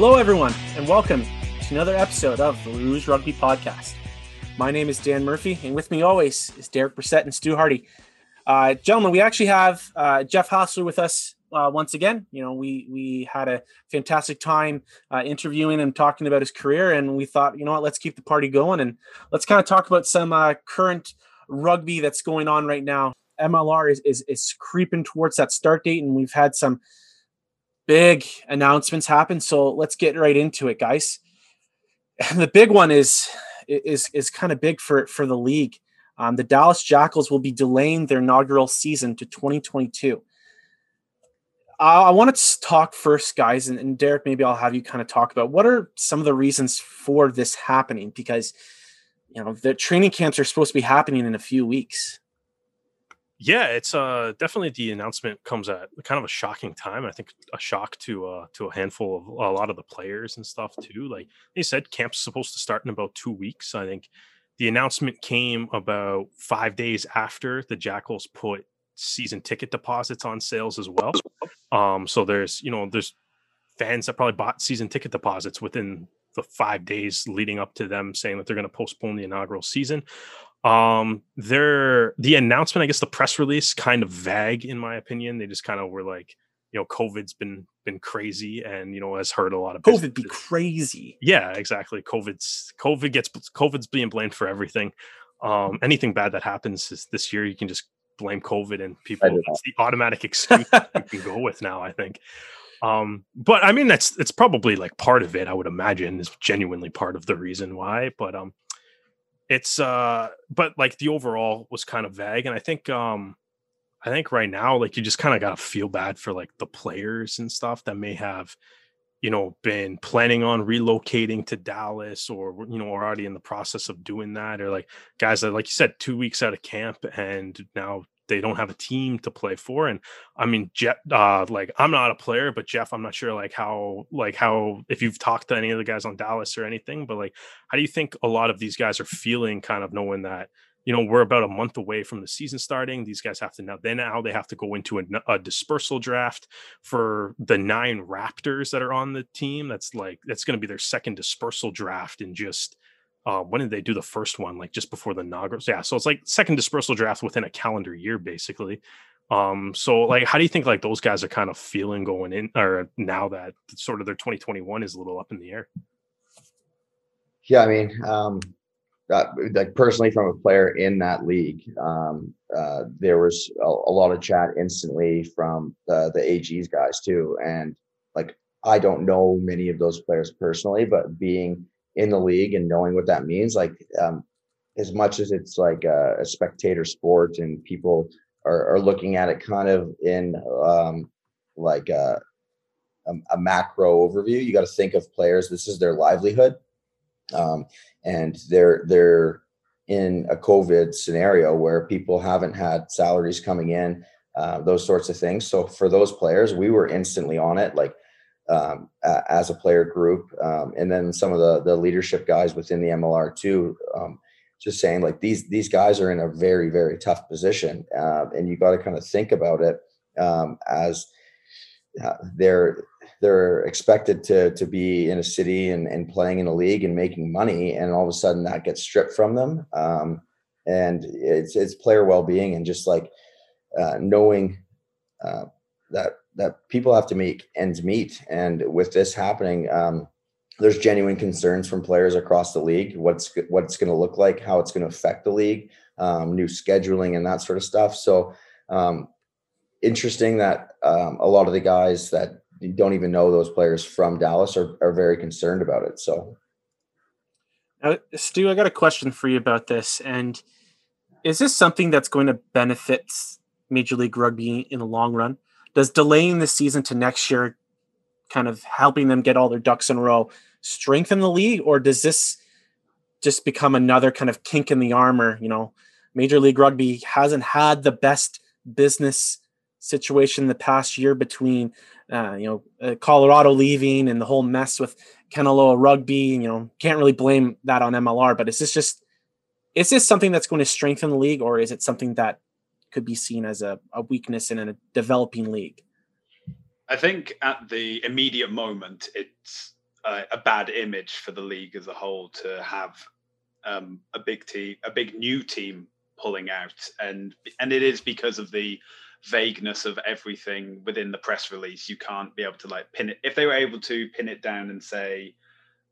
Hello, everyone, and welcome to another episode of the Rouge Rugby Podcast. My name is Dan Murphy, and with me always is Derek Brissett and Stu Hardy. Uh, gentlemen, we actually have uh, Jeff Hassler with us uh, once again. You know, we we had a fantastic time uh, interviewing and talking about his career, and we thought, you know what, let's keep the party going and let's kind of talk about some uh, current rugby that's going on right now. MLR is, is is creeping towards that start date, and we've had some big announcements happen. So let's get right into it, guys. And the big one is is is kind of big for for the league. Um, the Dallas Jackals will be delaying their inaugural season to 2022. Uh, I want to talk first, guys, and, and Derek. Maybe I'll have you kind of talk about what are some of the reasons for this happening because you know the training camps are supposed to be happening in a few weeks. Yeah, it's uh definitely the announcement comes at kind of a shocking time. I think a shock to uh to a handful of a lot of the players and stuff too. Like they said, camp's supposed to start in about two weeks. I think the announcement came about five days after the Jackals put season ticket deposits on sales as well. Um, so there's you know there's fans that probably bought season ticket deposits within the five days leading up to them saying that they're going to postpone the inaugural season. Um, there the announcement, I guess the press release, kind of vague in my opinion. They just kind of were like, you know, COVID's been been crazy, and you know has hurt a lot of COVID be crazy. Yeah, exactly. COVID's COVID gets COVID's being blamed for everything. Um, anything bad that happens is this year, you can just blame COVID, and people. It's the automatic excuse you can go with now. I think. Um, but I mean, that's it's probably like part of it. I would imagine is genuinely part of the reason why. But um, it's uh but like the overall was kind of vague and i think um i think right now like you just kind of got to feel bad for like the players and stuff that may have you know been planning on relocating to dallas or you know already in the process of doing that or like guys that like you said two weeks out of camp and now they don't have a team to play for and i mean jeff uh like i'm not a player but jeff i'm not sure like how like how if you've talked to any of the guys on dallas or anything but like how do you think a lot of these guys are feeling kind of knowing that you know we're about a month away from the season starting these guys have to now then now they have to go into a, a, dispersal draft for the nine raptors that are on the team that's like that's going to be their second dispersal draft in just uh, when did they do the first one? Like just before the inaugural. Yeah, so it's like second dispersal draft within a calendar year, basically. Um, so like, how do you think like those guys are kind of feeling going in, or now that sort of their 2021 is a little up in the air? Yeah, I mean, um, uh, like personally from a player in that league, um, uh, there was a, a, lot of chat instantly from the the AG's guys too, and like I don't know many of those players personally, but being in the league and knowing what that means like um, as much as it's like a, a spectator sport and people are, are, looking at it kind of in um, like a, a, a, macro overview you got to think of players this is their livelihood. Um, and they're they're in a covid scenario where people haven't had salaries coming in uh, those sorts of things. So for those players we were instantly on it like um, as a player group, um, and then some of the the leadership guys within the MLR too. Um, just saying, like these these guys are in a very very tough position, uh, and you got to kind of think about it um, as uh, they're they're expected to to be in a city and, and playing in a league and making money, and all of a sudden that gets stripped from them. Um, and it's it's player well being and just like uh, knowing uh, that that people have to make ends meet. And with this happening, um, there's genuine concerns from players across the league. What's what it's going to look like, how it's going to affect the league, um, new scheduling, and that sort of stuff. So um, interesting that um, a lot of the guys that don't even know those players from Dallas are, are very concerned about it. So, now, Stu, I got a question for you about this. And is this something that's going to benefit Major League Rugby in the long run? Does delaying the season to next year kind of helping them get all their ducks in a row strengthen the league or does this just become another kind of kink in the armor? You know major league rugby hasn't had the best business situation the past year between uh, you know uh, colorado leaving and the whole mess with Kanaloa rugby and, you know can't really blame that on mlr but is this just is this something that's going to strengthen the league or is it something that could be seen as a, a weakness in a developing league? I think at the immediate moment, it's uh, a bad image for the league as a whole to have um, a big team, a big new team pulling out, and and it is because of the vagueness of everything within the press release. You can't be able to like pin it. If they were able to pin it down and say,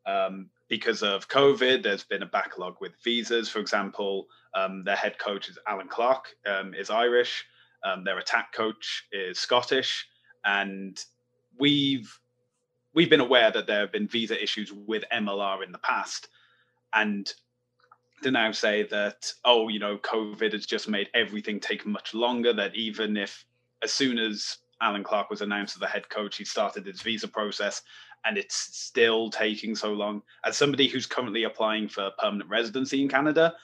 um, because of COVID, there's been a backlog with visas. For example, um, their head coach is Alan Clark, um, is Irish. Um, their attack coach is Scottish, and we've we've been aware that there have been visa issues with MLR in the past, and to now say that oh you know covid has just made everything take much longer that even if as soon as alan clark was announced as the head coach he started his visa process and it's still taking so long as somebody who's currently applying for permanent residency in canada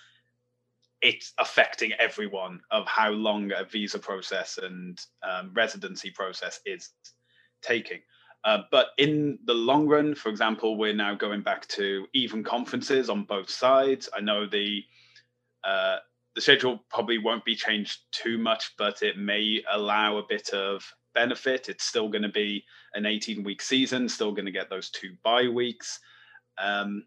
it's affecting everyone of how long a visa process and um, residency process is taking uh, but in the long run, for example, we're now going back to even conferences on both sides. I know the uh, the schedule probably won't be changed too much, but it may allow a bit of benefit. It's still going to be an 18 week season, still going to get those two bye weeks. Um,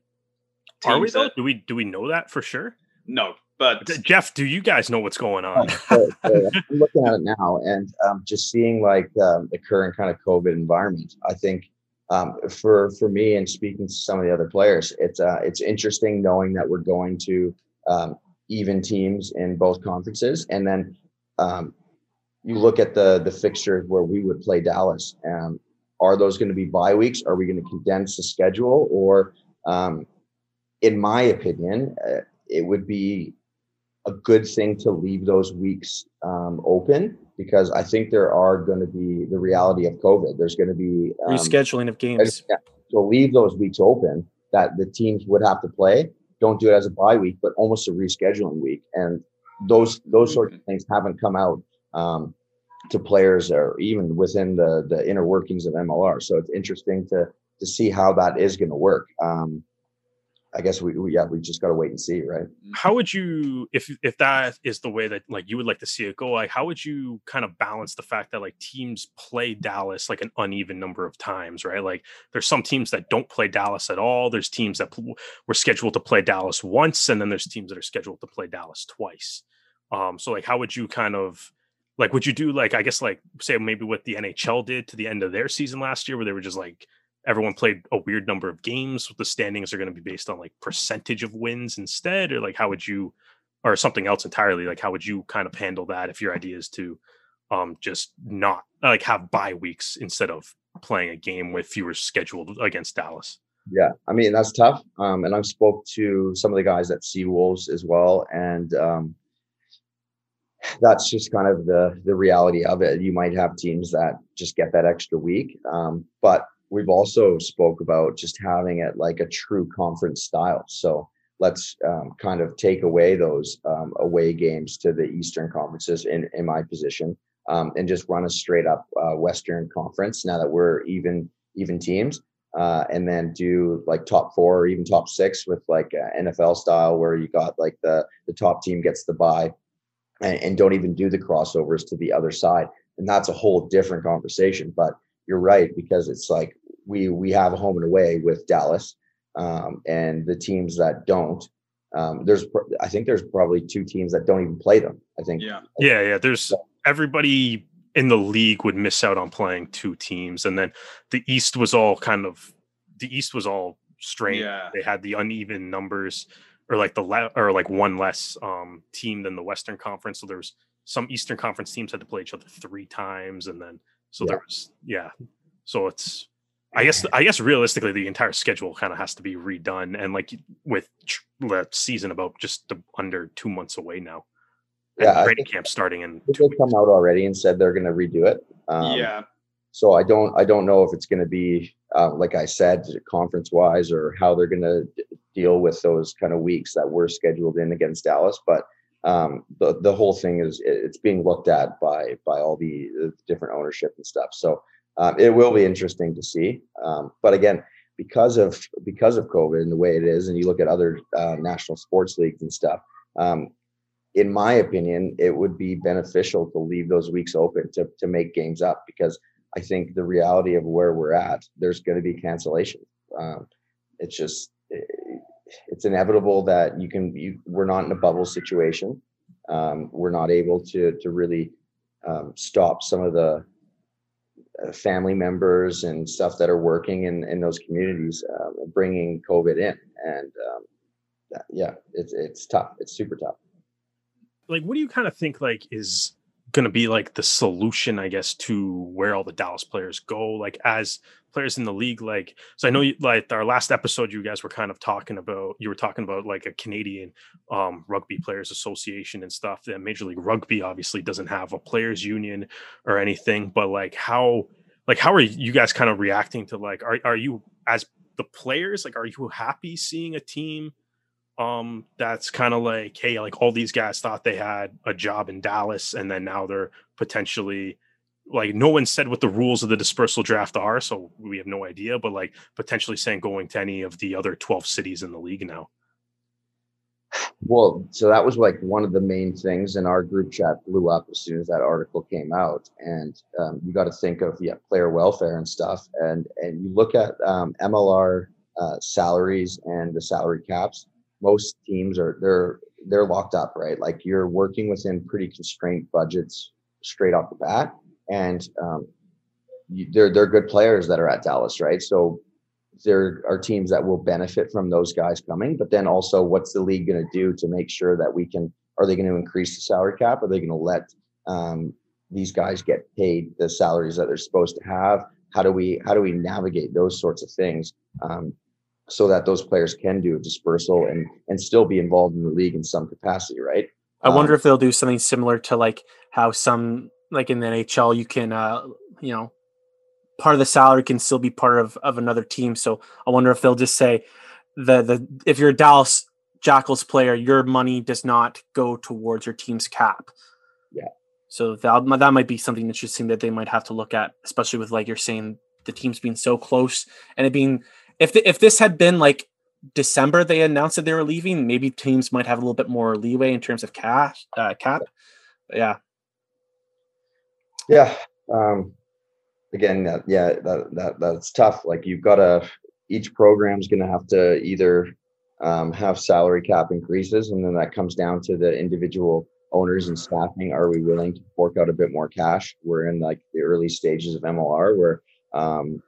Are we though? That, do we do we know that for sure? No, but Jeff, do you guys know what's going on? Oh, I'm looking at it now and um, just seeing like um, the current kind of COVID environment. I think um, for for me and speaking to some of the other players, it's uh, it's interesting knowing that we're going to um, even teams in both conferences, and then um, you look at the the fixtures where we would play Dallas. Um, are those going to be bye weeks? Are we going to condense the schedule, or in my opinion, uh, it would be a good thing to leave those weeks um, open because I think there are going to be the reality of COVID. There's going to be um, rescheduling of games. So leave those weeks open that the teams would have to play. Don't do it as a bye week, but almost a rescheduling week. And those those sorts of things haven't come out um, to players or even within the the inner workings of MLR. So it's interesting to to see how that is going to work. Um, I guess we, we yeah we just got to wait and see, right? How would you if if that is the way that like you would like to see it go? Like how would you kind of balance the fact that like teams play Dallas like an uneven number of times, right? Like there's some teams that don't play Dallas at all. There's teams that pl- were scheduled to play Dallas once, and then there's teams that are scheduled to play Dallas twice. Um, so like how would you kind of like would you do like I guess like say maybe what the NHL did to the end of their season last year, where they were just like everyone played a weird number of games with the standings are going to be based on like percentage of wins instead? Or like how would you or something else entirely like how would you kind of handle that if your idea is to um just not like have bye weeks instead of playing a game with fewer scheduled against Dallas? Yeah i mean that's tough um and i've spoke to some of the guys at Seawolves as well and um that's just kind of the the reality of it you might have teams that just get that extra week um but we've also spoke about just having it like a true conference style. So let's um, kind of take away those um, away games to the Eastern conferences in, in my position um, and just run a straight up uh, Western conference now that we're even even teams. Uh, and then do like top four or even top six with like NFL style where you got like the the top team gets the bye and, and don't even do the crossovers to the other side. And that's a whole different conversation. But you're right because it's like we we have a home and away with Dallas, um, and the teams that don't. Um, there's I think there's probably two teams that don't even play them. I think. Yeah. Yeah. Yeah. There's everybody in the league would miss out on playing two teams, and then the East was all kind of the East was all strange. Yeah. They had the uneven numbers, or like the le- or like one less um, team than the Western Conference. So there's some Eastern Conference teams had to play each other three times, and then so yeah. there was yeah. So it's I guess I guess realistically the entire schedule kind of has to be redone, and like with the season about just under two months away now. Yeah, training camp starting in. They come out already and said they're going to redo it. Um, yeah. So I don't I don't know if it's going to be uh, like I said conference wise or how they're going to deal with those kind of weeks that were scheduled in against Dallas, but um, the the whole thing is it's being looked at by by all the, the different ownership and stuff. So um, it will be interesting to see. Um, but again, because of because of COVID and the way it is, and you look at other uh, national sports leagues and stuff, um, in my opinion, it would be beneficial to leave those weeks open to to make games up because I think the reality of where we're at, there's going to be cancellation. Um, it's just it's inevitable that you can you, we're not in a bubble situation. Um, we're not able to to really um, stop some of the uh, family members and stuff that are working in in those communities, uh, bringing COVID in, and um, yeah, it's it's tough. It's super tough. Like, what do you kind of think? Like, is going to be like the solution, I guess, to where all the Dallas players go? Like, as players in the league, like, so I know, you, like, our last episode, you guys were kind of talking about, you were talking about like a Canadian um, Rugby Players Association and stuff. That Major League Rugby obviously doesn't have a players union or anything, but like, how, like, how are you guys kind of reacting to like, are are you as the players, like, are you happy seeing a team? Um that's kind of like hey like all these guys thought they had a job in Dallas and then now they're potentially like no one said what the rules of the dispersal draft are so we have no idea but like potentially saying going to any of the other 12 cities in the league now. Well so that was like one of the main things in our group chat blew up as soon as that article came out and um, you got to think of yeah player welfare and stuff and and you look at um, mlr uh, salaries and the salary caps most teams are they're they're locked up, right? Like you're working within pretty constrained budgets straight off the bat, and um, you, they're they're good players that are at Dallas, right? So there are teams that will benefit from those guys coming, but then also, what's the league going to do to make sure that we can? Are they going to increase the salary cap? Are they going to let um, these guys get paid the salaries that they're supposed to have? How do we how do we navigate those sorts of things? Um, so that those players can do a dispersal and and still be involved in the league in some capacity, right? I wonder um, if they'll do something similar to like how some like in the NHL you can uh you know part of the salary can still be part of of another team. So I wonder if they'll just say the the if you're a Dallas Jackals player, your money does not go towards your team's cap. Yeah. So that that might be something interesting that they might have to look at, especially with like you're saying the teams being so close and it being if the, if this had been like December they announced that they were leaving, maybe teams might have a little bit more leeway in terms of cash uh, cap. But yeah. Yeah. Um, again, that, yeah, that, that that's tough. Like you've got to each program's going to have to either um, have salary cap increases, and then that comes down to the individual owners and staffing. Are we willing to fork out a bit more cash? We're in like the early stages of MLR where um,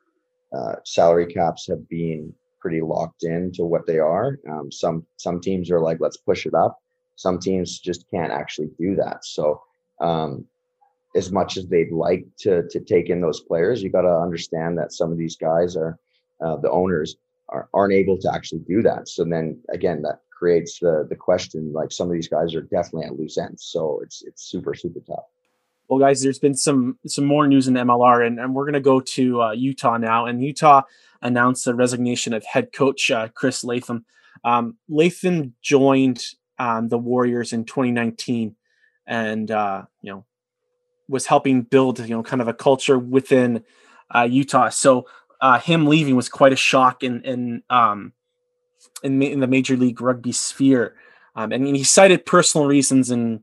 uh, salary caps have been pretty locked in to what they are. Um, some some teams are like, let's push it up. Some teams just can't actually do that. So um, as much as they'd like to to take in those players, you got to understand that some of these guys are uh, the owners are, aren't able to actually do that. So then again, that creates the the question. Like some of these guys are definitely at loose ends. So it's it's super super tough. Well, guys, there's been some some more news in MLR, and, and we're going to go to uh, Utah now. And Utah announced the resignation of head coach uh, Chris Latham. Um, Latham joined um, the Warriors in 2019, and uh, you know was helping build you know kind of a culture within uh, Utah. So uh, him leaving was quite a shock in in um, in, in the Major League Rugby sphere. Um, and he cited personal reasons and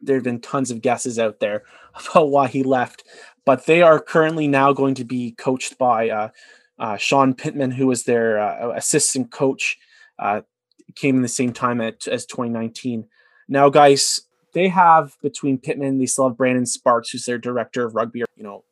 there have been tons of guesses out there about why he left, but they are currently now going to be coached by uh, uh, Sean Pittman, who was their uh, assistant coach, uh, came in the same time at, as 2019. Now, guys, they have between Pittman, they still have Brandon Sparks, who's their director of rugby. You know,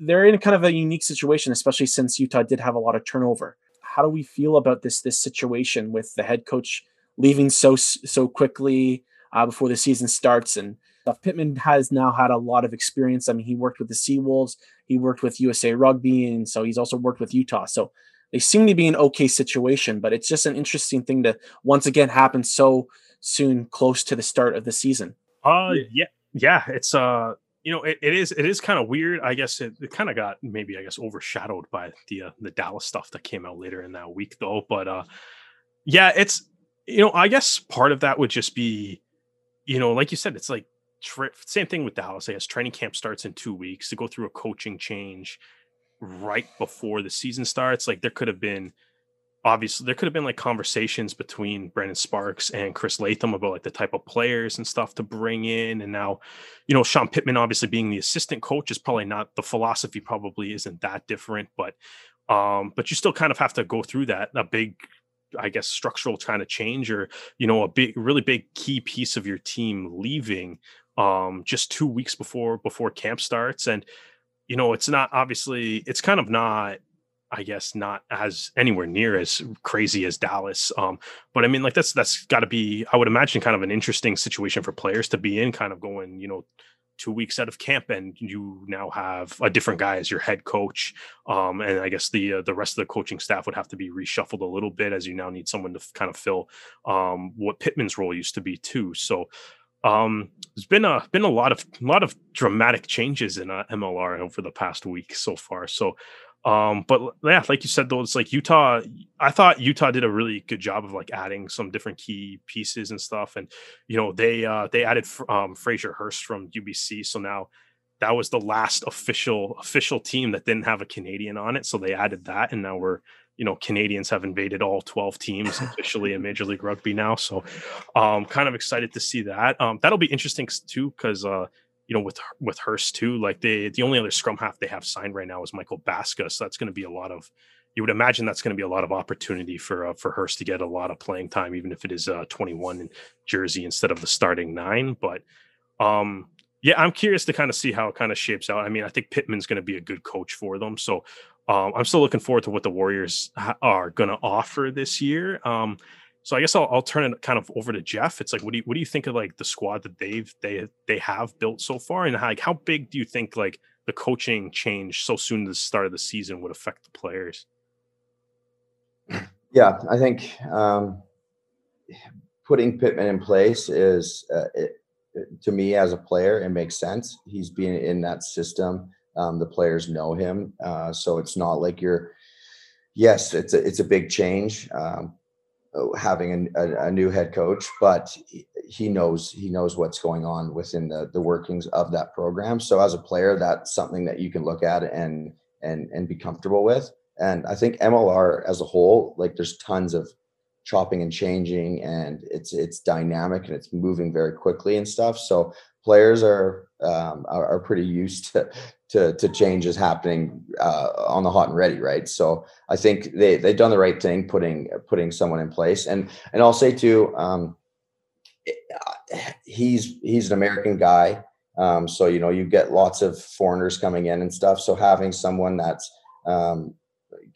they're in kind of a unique situation, especially since Utah did have a lot of turnover. How do we feel about this this situation with the head coach leaving so so quickly? Uh, before the season starts. And Pittman has now had a lot of experience. I mean, he worked with the Seawolves, he worked with USA Rugby, and so he's also worked with Utah. So they seem to be an okay situation, but it's just an interesting thing to once again happen so soon, close to the start of the season. Uh, yeah, yeah, it's uh, you know, it, it is it is kind of weird. I guess it, it kind of got maybe I guess overshadowed by the uh, the Dallas stuff that came out later in that week, though. But uh, yeah, it's you know, I guess part of that would just be you know, like you said, it's like tri- same thing with Dallas. I guess training camp starts in two weeks to go through a coaching change right before the season starts. Like there could have been obviously there could have been like conversations between Brandon Sparks and Chris Latham about like the type of players and stuff to bring in. And now, you know, Sean Pittman obviously being the assistant coach is probably not the philosophy probably isn't that different, but Um, but you still kind of have to go through that a big I guess structural kind of change or you know a big really big key piece of your team leaving um just 2 weeks before before camp starts and you know it's not obviously it's kind of not I guess not as anywhere near as crazy as Dallas. Um, but I mean, like that's that's got to be, I would imagine, kind of an interesting situation for players to be in, kind of going, you know, two weeks out of camp and you now have a different guy as your head coach. Um, and i guess the uh, the rest of the coaching staff would have to be reshuffled a little bit as you now need someone to kind of fill um, what pittman's role used to be too. So um, there's been a been a lot of a lot of dramatic changes in uh, mlr over the past week so far. So um, but yeah, like you said, though, it's like Utah. I thought Utah did a really good job of like adding some different key pieces and stuff. And you know, they uh they added um Fraser Hurst from UBC, so now that was the last official official team that didn't have a Canadian on it. So they added that, and now we're you know Canadians have invaded all 12 teams officially in Major League Rugby now. So um kind of excited to see that. Um that'll be interesting too because uh you know, with with Hurst too, like they the only other scrum half they have signed right now is Michael Baska, so that's going to be a lot of. You would imagine that's going to be a lot of opportunity for uh, for Hurst to get a lot of playing time, even if it is uh, 21 in jersey instead of the starting nine. But um, yeah, I'm curious to kind of see how it kind of shapes out. I mean, I think Pittman's going to be a good coach for them, so um, I'm still looking forward to what the Warriors ha- are going to offer this year. Um, so I guess I'll, I'll turn it kind of over to Jeff. It's like, what do you what do you think of like the squad that they've they they have built so far, and how, like how big do you think like the coaching change so soon to the start of the season would affect the players? Yeah, I think um, putting Pittman in place is uh, it, to me as a player, it makes sense. He's been in that system. Um, the players know him, uh, so it's not like you're. Yes, it's a it's a big change, um, having a, a, new head coach, but he knows he knows what's going on within the the workings of that program. So as a player, that's something that you can look at and and and be comfortable with. And I think MLR as a whole, like there's tons of chopping and changing, and it's it's dynamic and it's moving very quickly and stuff. So players are um, are, are pretty used to to to changes happening uh, on the hot and ready, right? So I think they they've done the right thing putting putting someone in place, and and I'll say too, um, he's he's an American guy, um, so you know you get lots of foreigners coming in and stuff. So having someone that's um,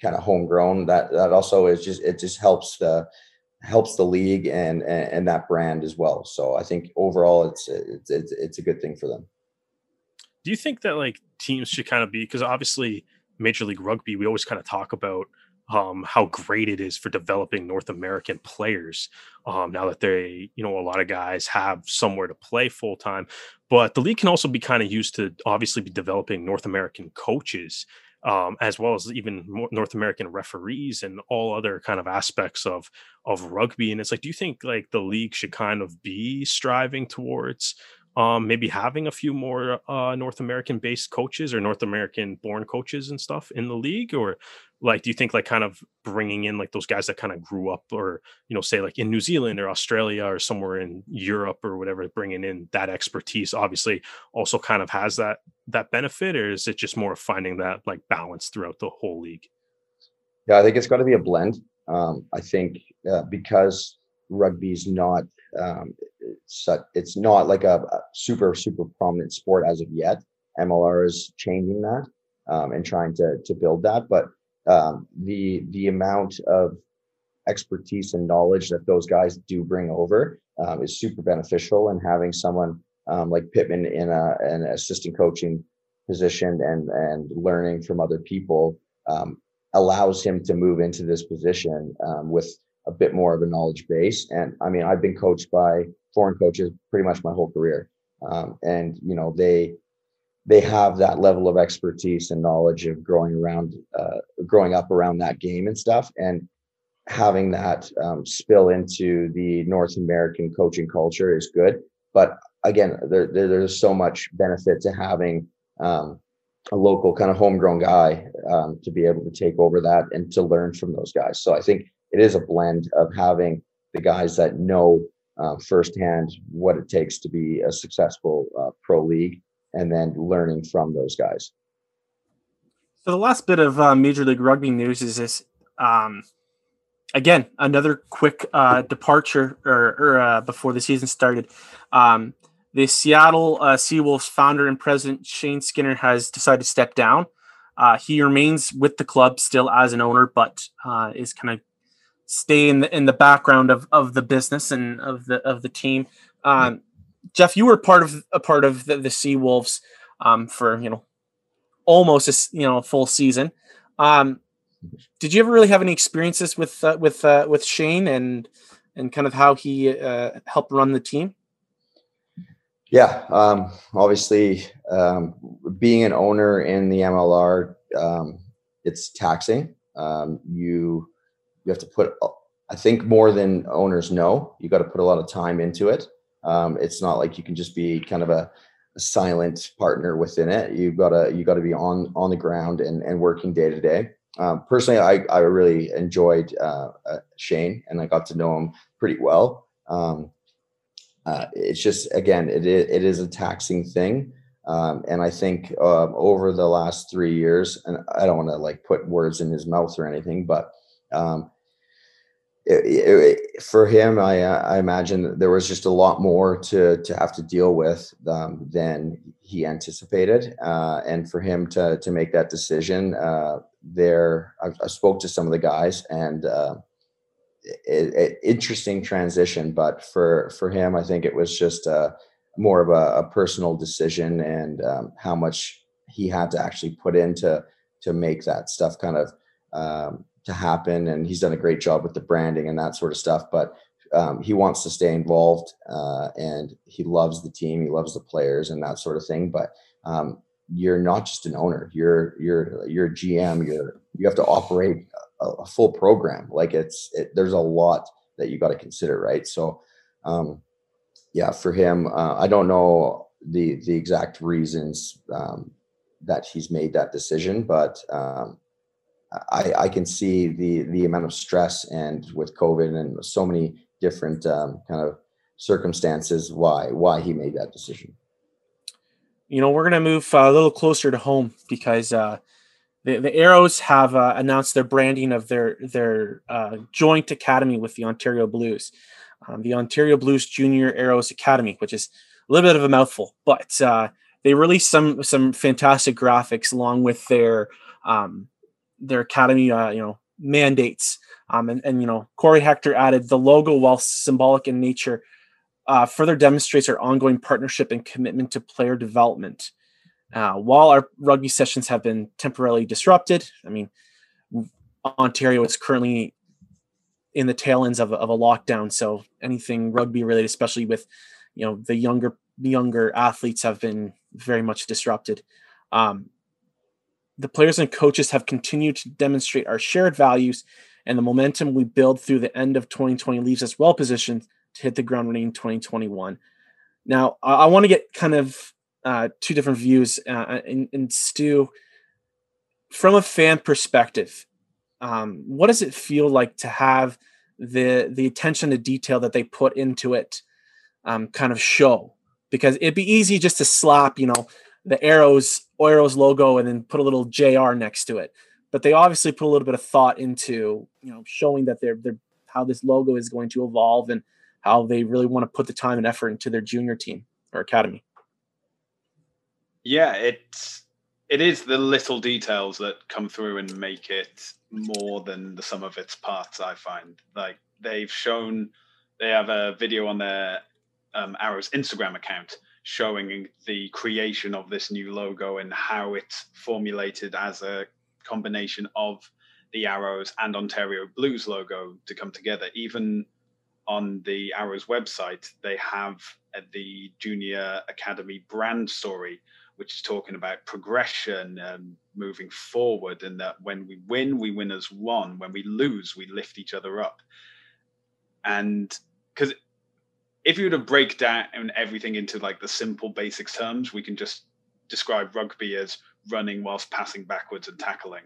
kind of homegrown that that also is just it just helps the helps the league and, and and that brand as well. So I think overall it's it's it's, it's a good thing for them do you think that like teams should kind of be because obviously Major League Rugby, we always kind of talk about um, how great it is for developing North American players. Um, now that they, you know, a lot of guys have somewhere to play full time, but the league can also be kind of used to obviously be developing North American coaches. Um, as well as even North American referees and all other kind of aspects of of rugby. And it's like, do you think like the league should kind of be striving towards um, maybe having a few more uh, North American based coaches or North American born coaches and stuff in the league, or like do you think like kind of bringing in like those guys that kind of grew up, or you know, say like in New Zealand or Australia or somewhere in Europe or whatever, bringing in that expertise, obviously also kind of has that that benefit, or is it just more of finding that like balance throughout the whole league? Yeah, I think it's got to be a blend. Um, I think uh, because rugby's not um, it's, it's not like a, a, super super prominent sport as of yet. MLR is changing that um, and trying to to build that, but um, the the amount of expertise and knowledge that those guys do bring over um, is super beneficial. And having someone um, like Pittman in a an assistant coaching position and and learning from other people um, allows him to move into this position um, with a bit more of a knowledge base. And I mean, I've been coached by foreign coaches pretty much my whole career, um, and you know they they have that level of expertise and knowledge of growing around, uh, growing up around that game and stuff, and having that um, spill into the North American coaching culture is good. But again, there, there there's so much benefit to having um, a local kind of homegrown guy um, to be able to take over that and to learn from those guys. So I think it is a blend of having the guys that know uh, firsthand what it takes to be a successful uh, pro league and then learning from those guys. So the last bit of uh, Major League Rugby news is this. Um, again, another quick uh, departure or, or uh, before the season started. Um, the Seattle uh, Seawolves founder and president Shane Skinner has decided to step down. Uh, he remains with the club still as an owner, but uh, is kind of stay in the in the background of, of the business and of the of the team. Um, Jeff, you were part of a part of the, the Seawolves um, for you know almost a you know a full season. Um, did you ever really have any experiences with uh, with uh, with Shane and and kind of how he uh, helped run the team? Yeah, um, obviously, um, being an owner in the MLR, um, it's taxing. Um, you you have to put, I think, more than owners know. You got to put a lot of time into it. Um, it's not like you can just be kind of a, a silent partner within it. you've gotta you gotta be on on the ground and and working day to day. Um, personally, I I really enjoyed uh, uh, Shane and I got to know him pretty well. Um, uh, it's just again it is, it is a taxing thing um, and i think um, over the last three years and i don't want to like put words in his mouth or anything but um, it, it, for him I, I imagine there was just a lot more to to have to deal with um, than he anticipated uh, and for him to to make that decision uh, there I, I, spoke to some of the guys and uh, it, interesting transition, but for for him, I think it was just a, more of a, a personal decision and um, how much he had to actually put into to make that stuff kind of um, to happen. And he's done a great job with the branding and that sort of stuff. But um, he wants to stay involved uh, and he loves the team, he loves the players and that sort of thing. But um, you're not just an owner; you're you're you're a GM. You're you have to operate a, a full program. Like it's it, there's a lot that you got to consider, right? So, um, yeah, for him, uh, I don't know the the exact reasons um, that he's made that decision, but um, I, I can see the the amount of stress and with COVID and so many different um, kind of circumstances why why he made that decision. You know, we're gonna move uh, a little closer to home because uh, the, the Arrows have uh, announced their branding of their their uh, joint academy with the Ontario Blues, um, the Ontario Blues Junior Arrows Academy, which is a little bit of a mouthful, but uh, they released some some fantastic graphics along with their um, their academy uh, you know mandates. Um, and, and you know Corey Hector added the logo, while symbolic in nature, uh, further demonstrates our ongoing partnership and commitment to player development. Uh, while our rugby sessions have been temporarily disrupted, I mean, Ontario is currently in the tail ends of, of a lockdown. So anything rugby related, especially with, you know, the younger younger athletes have been very much disrupted. Um, the players and coaches have continued to demonstrate our shared values and the momentum we build through the end of 2020 leaves us well positioned to hit the ground running in 2021. Now, I, I want to get kind of uh, two different views. Uh, and, and Stu, from a fan perspective, um, what does it feel like to have the the attention to detail that they put into it um, kind of show? Because it'd be easy just to slap, you know, the arrows arrows logo and then put a little JR next to it. But they obviously put a little bit of thought into, you know, showing that they're they're how this logo is going to evolve and how they really want to put the time and effort into their junior team or academy. Yeah, it's it is the little details that come through and make it more than the sum of its parts. I find like they've shown they have a video on their um, Arrows Instagram account showing the creation of this new logo and how it's formulated as a combination of the Arrows and Ontario Blues logo to come together. Even on the Arrows website, they have uh, the Junior Academy brand story which is talking about progression and moving forward, and that when we win, we win as one. When we lose, we lift each other up. And because if you were to break down everything into like the simple basics terms, we can just describe rugby as running whilst passing backwards and tackling.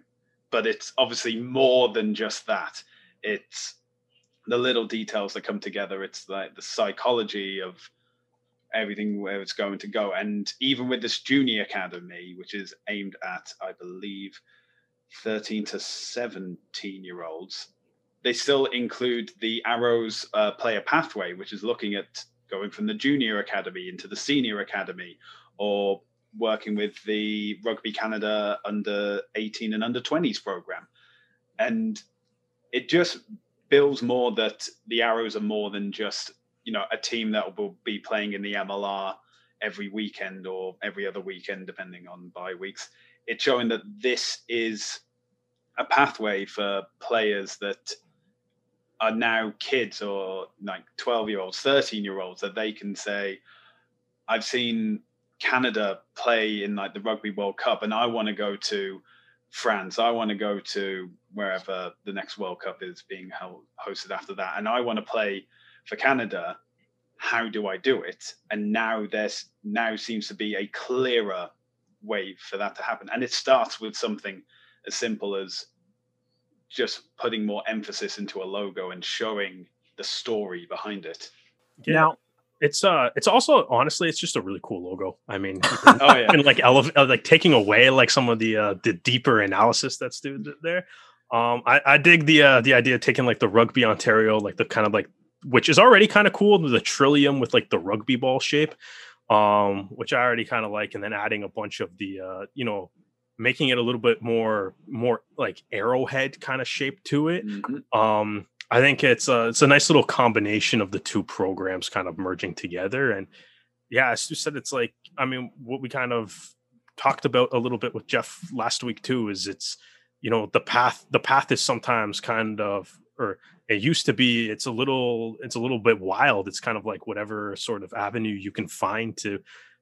But it's obviously more than just that. It's the little details that come together. It's like the psychology of everything where it's going to go. And even with this junior academy, which is aimed at, I believe, 13 to 17 year olds, they still include the Arrows uh, player pathway, which is looking at going from the junior academy into the senior academy or working with the Rugby Canada under 18 and under 20s program. And it just builds more that the Arrows are more than just, you know, a team that will be playing in the MLR every weekend or every other weekend, depending on bye weeks. It's showing that this is a pathway for players that are now kids or like 12 year olds, 13 year olds that they can say, I've seen Canada play in like the Rugby World Cup, and I want to go to France. I want to go to wherever the next World Cup is being held, hosted after that, and I want to play for Canada. How do I do it? And now there's now seems to be a clearer way for that to happen, and it starts with something as simple as just putting more emphasis into a logo and showing the story behind it. Yeah. Now, it's uh, it's also honestly, it's just a really cool logo. I mean, can, oh yeah, and like elevate, uh, like taking away like some of the uh, the deeper analysis that's there. Um, I, I dig the uh, the idea of taking like the rugby Ontario, like the kind of like which is already kind of cool, the trillium with like the rugby ball shape, um, which I already kind of like, and then adding a bunch of the uh, you know, making it a little bit more more like arrowhead kind of shape to it. Mm-hmm. Um, I think it's a it's a nice little combination of the two programs kind of merging together. And yeah, as you said, it's like I mean, what we kind of talked about a little bit with Jeff last week too is it's you know the path the path is sometimes kind of or it used to be it's a little it's a little bit wild it's kind of like whatever sort of avenue you can find to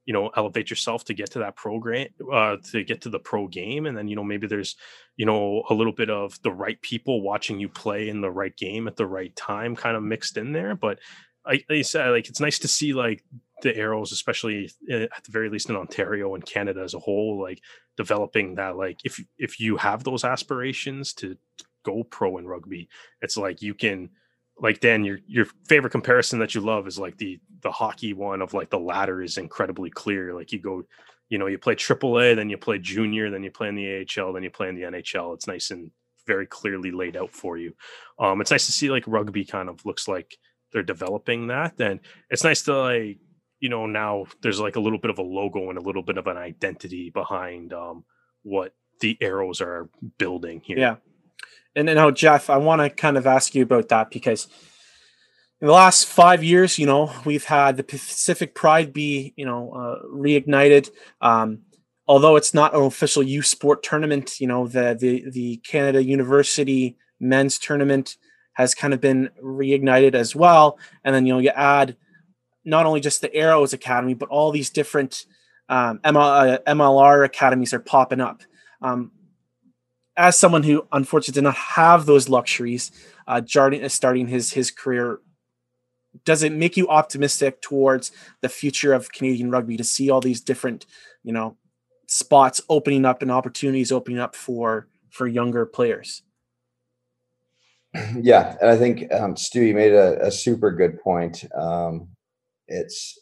you know elevate yourself to get to that program uh, to get to the pro game and then you know maybe there's you know a little bit of the right people watching you play in the right game at the right time kind of mixed in there but I, I said like it's nice to see like the arrows especially eh, at the very least in ontario and canada as a whole like developing that like if if you have those aspirations to go pro in rugby it's like you can like Dan, your your favorite comparison that you love is like the the hockey one of like the ladder is incredibly clear. Like you go, you know, you play AAA, then you play junior, then you play in the AHL, then you play in the NHL. It's nice and very clearly laid out for you. Um, it's nice to see like rugby kind of looks like they're developing that. And it's nice to like, you know, now there's like a little bit of a logo and a little bit of an identity behind um what the arrows are building here. Yeah and then, oh, Jeff, I want to kind of ask you about that because in the last five years, you know, we've had the Pacific Pride be, you know, uh, reignited. Um, although it's not an official youth sport tournament, you know, the the the Canada University men's tournament has kind of been reignited as well. And then you know you add not only just the Arrows Academy, but all these different um, ML, uh, MLR academies are popping up. Um, as someone who unfortunately did not have those luxuries, uh, starting his his career. Does it make you optimistic towards the future of Canadian rugby to see all these different, you know, spots opening up and opportunities opening up for for younger players? Yeah, and I think um, Stu, you made a, a super good point. Um, it's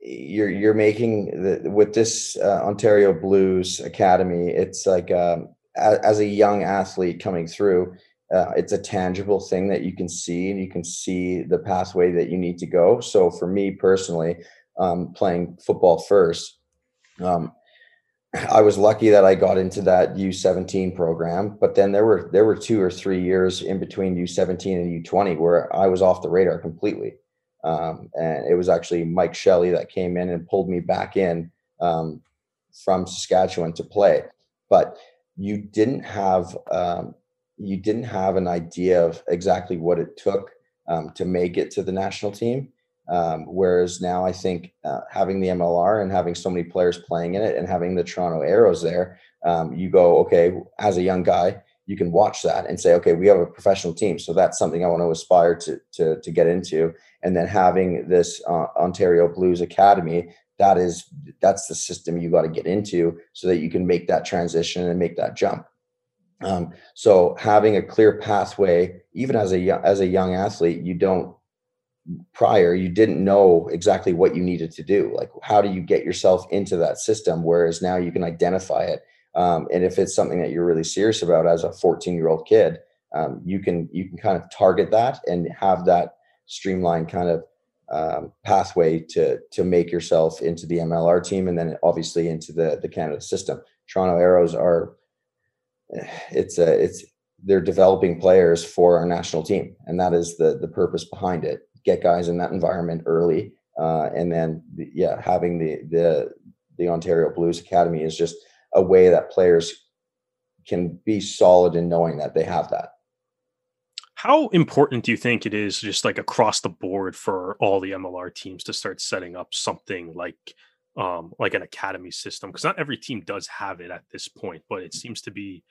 you're you're making the with this uh, Ontario Blues Academy. It's like um, as a young athlete coming through, uh, it's a tangible thing that you can see and you can see the pathway that you need to go. So for me personally, um, playing football first, um, I was lucky that I got into that U17 program, but then there were there were two or three years in between U17 and U20 where I was off the radar completely. Um, and it was actually Mike Shelley that came in and pulled me back in um, from Saskatchewan to play. But you didn't have um, you didn't have an idea of exactly what it took um, to make it to the national team. Um, whereas now I think uh, having the MLR and having so many players playing in it and having the Toronto Arrows there, um, you go, okay, as a young guy, you can watch that and say, okay, we have a professional team. So that's something I want to aspire to, to, to get into. And then having this uh, Ontario Blues Academy that is that's the system you got to get into so that you can make that transition and make that jump um, so having a clear pathway even as a as a young athlete you don't prior you didn't know exactly what you needed to do like how do you get yourself into that system whereas now you can identify it Um, and if it's something that you're really serious about as a 14 year old kid, um, you can you can kind of target that and have that streamlined kind of um, pathway to to make yourself into the MLR team and then obviously into the the Canada system. Toronto Arrows are it's a it's they're developing players for our national team and that is the the purpose behind it. Get guys in that environment early uh, and then yeah having the the the Ontario Blues Academy is just a way that players can be solid in knowing that they have that. How important do you think it is just like across the board for all the MLR teams to start setting up something like um like an academy system because not every team does have it at this point but it seems to be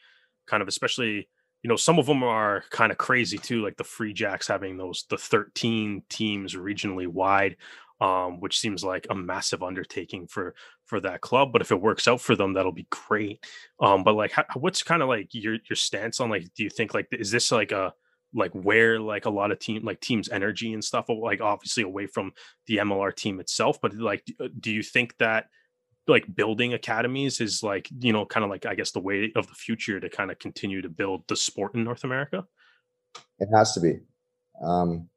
kind of especially you know some of them are kind of crazy too like the free jacks having those the 13 teams regionally wide um, which seems like a massive undertaking for for that club. But if it works out for them, that'll be great. Um, but like, how, what's kind of like your your stance on like? Do you think like is this like a like where like a lot of team like teams energy and stuff like obviously away from the MLR team itself but like uh, do you think that like building academies is like you know kind of like I guess the way of the future to kind of continue to build the sport in North America? It has to be. Um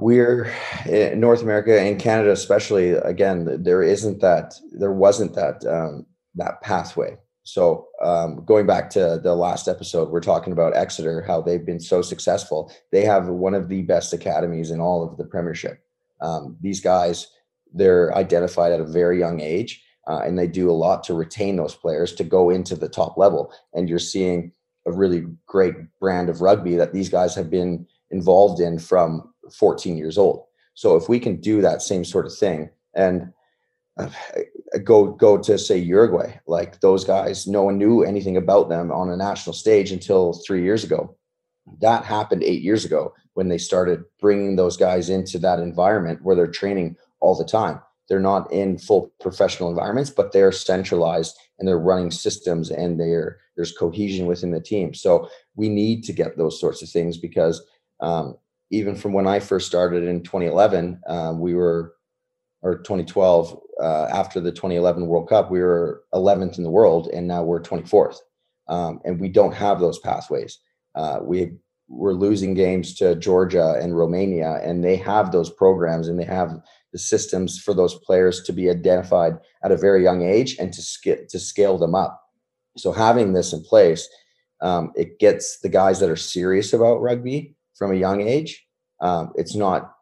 we're in eh, North America and Canada especially again there isn't that there wasn't that um that pathway so um, going back to the last episode, we're talking about Exeter, how they've been so successful. They have one of the best academies in all of the Premiership. Um, these guys, they're identified at a very young age, uh, and they do a lot to retain those players to go into the top level. And you're seeing a really great brand of rugby that these guys have been involved in from 14 years old. So if we can do that same sort of thing, and uh, go go to say Uruguay. Like those guys, no one knew anything about them on a national stage until three years ago. That happened eight years ago when they started bringing those guys into that environment where they're training all the time. They're not in full professional environments, but they're centralized and they're running systems and there's cohesion within the team. So we need to get those sorts of things because um, even from when I first started in 2011, um, we were or 2012 uh, after the 2011 World Cup, we were 11th in the world, and now we're 24th. Um, and we don't have those pathways. Uh, we we're losing games to Georgia and Romania, and they have those programs and they have the systems for those players to be identified at a very young age and to sk- to scale them up. So having this in place, um, it gets the guys that are serious about rugby from a young age. Um, it's not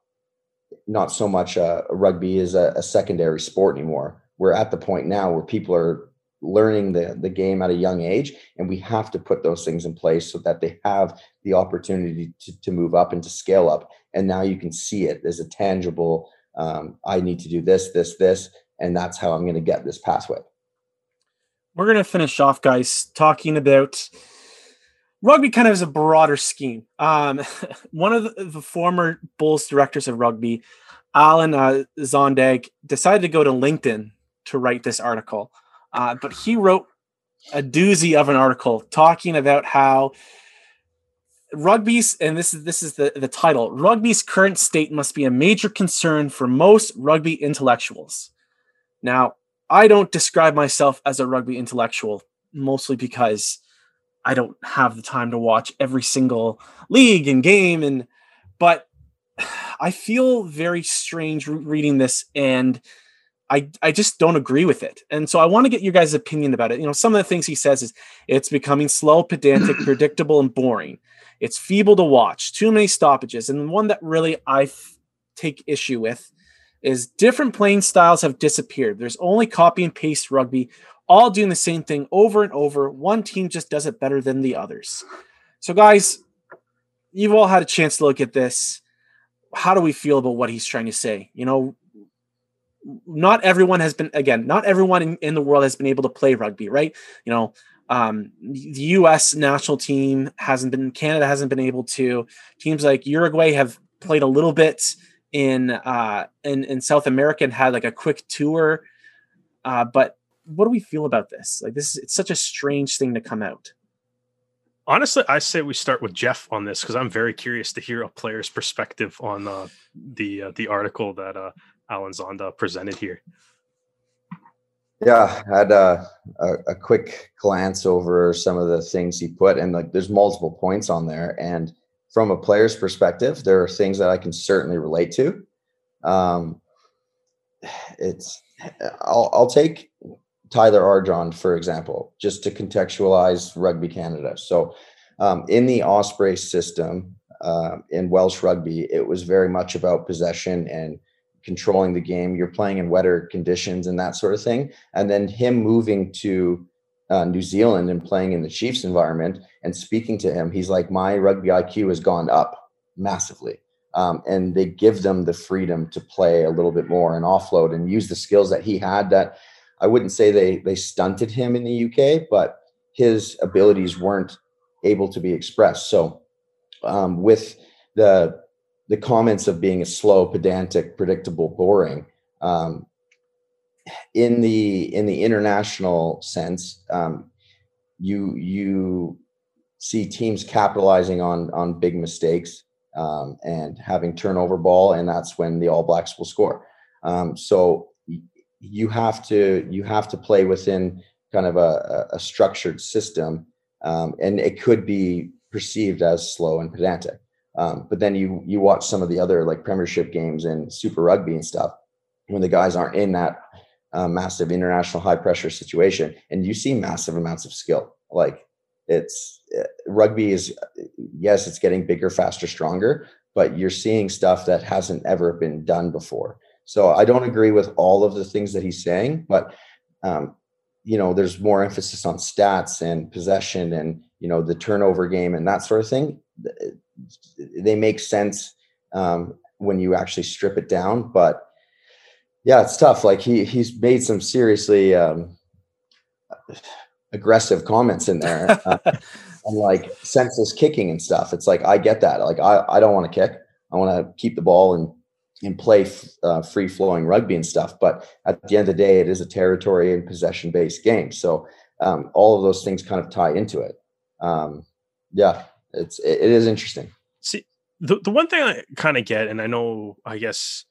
not so much uh, rugby is a, a, secondary sport anymore. We're at the point now where people are learning the, the game at a young age, and we have to put those things in place so that they have the opportunity to, to move up and to scale up. And now you can see it as a tangible, um, I need to do this, this, this, and that's how I'm going to get this pathway. We're going to finish off, guys, talking about rugby kind of is a broader scheme. Um, one of the, the, former Bulls directors of rugby, Alan uh, Zondagh, decided to go to LinkedIn to write this article. Uh, but he wrote a doozy of an article talking about how rugby's and this is this is the, the title rugby's current state must be a major concern for most rugby intellectuals now i don't describe myself as a rugby intellectual mostly because I don't have the time to watch every single league and game and but I feel very strange reading this and I I just don't agree with it. And so I want to get your guys' opinion about it. You know, some of the things he says is it's becoming slow, pedantic, predictable and boring. It's feeble to watch, too many stoppages. And one that really I f- take issue with is different playing styles have disappeared. There's only copy and paste rugby all doing the same thing over and over. One team just does it better than the others. So, guys, you've all had a chance to look at this. How do we feel about what he's trying to say? You know, not everyone has been, again, not everyone in, in the world has been able to play rugby, right? You know, um, the U.S. national team hasn't been, Canada hasn't been able to. Teams like Uruguay have played a little bit in uh, in, in South America and had like a quick tour. Uh, but what do we feel about this? Like this, it's such a strange thing to come out. Honestly, I say we start with Jeff on this because I'm very curious to hear a player's perspective on uh, the uh, the article that uh, Alan Zonda presented here. Yeah, I had a, a, a, quick glance over some of the things he put, and like there's multiple points on there. And from a player's perspective, there are things that I can certainly relate to. Um, it's I'll, I'll take Tyler Ardron for example, just to contextualize Rugby Canada. So, um, in the Osprey system uh, in Welsh rugby, it was very much about possession and controlling the game. You're playing in wetter conditions and that sort of thing. And then him moving to uh, New Zealand and playing in the Chiefs environment and speaking to him, he's like, my rugby IQ has gone up massively. Um, and they give them the freedom to play a little bit more and offload and use the skills that he had that I wouldn't say they they stunted him in the UK, but his abilities weren't able to be expressed. So um, with the the comments of being a slow, pedantic, predictable, boring. Um, in the in the international sense, um, you you see teams capitalizing on on big mistakes um, and having turnover ball, and that's when the All Blacks will score. Um, so you have to you have to play within kind of a, a structured system, um, and it could be perceived as slow and pedantic. Um, but then you you watch some of the other like Premiership games and Super Rugby and stuff when the guys aren't in that uh, massive international high pressure situation, and you see massive amounts of skill. Like it's uh, rugby is yes, it's getting bigger, faster, stronger, but you're seeing stuff that hasn't ever been done before. So I don't agree with all of the things that he's saying, but um, you know, there's more emphasis on stats and possession and you know the turnover game and that sort of thing they make sense um, when you actually strip it down. But yeah, it's tough. Like he he's made some seriously um, aggressive comments in there, uh, and like senseless kicking and stuff. It's like I get that. Like I I don't want to kick. I want to keep the ball and and play uh, free flowing rugby and stuff. But at the end of the day, it is a territory and possession based game. So um, all of those things kind of tie into it. Um, yeah, it's it, it is interesting. See, the the one thing I kind of get, and I know, I guess,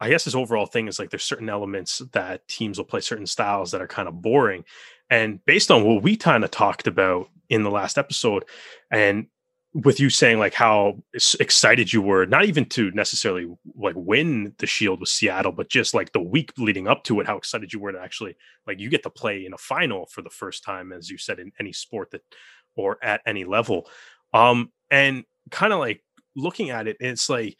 I guess this overall thing is like there's certain elements that teams will play certain styles that are kind of boring, and based on what we kind of talked about in the last episode, and with you saying like how excited you were not even to necessarily like win the shield with seattle but just like the week leading up to it how excited you were to actually like you get to play in a final for the first time as you said in any sport that or at any level um, and kind of like looking at it, it's like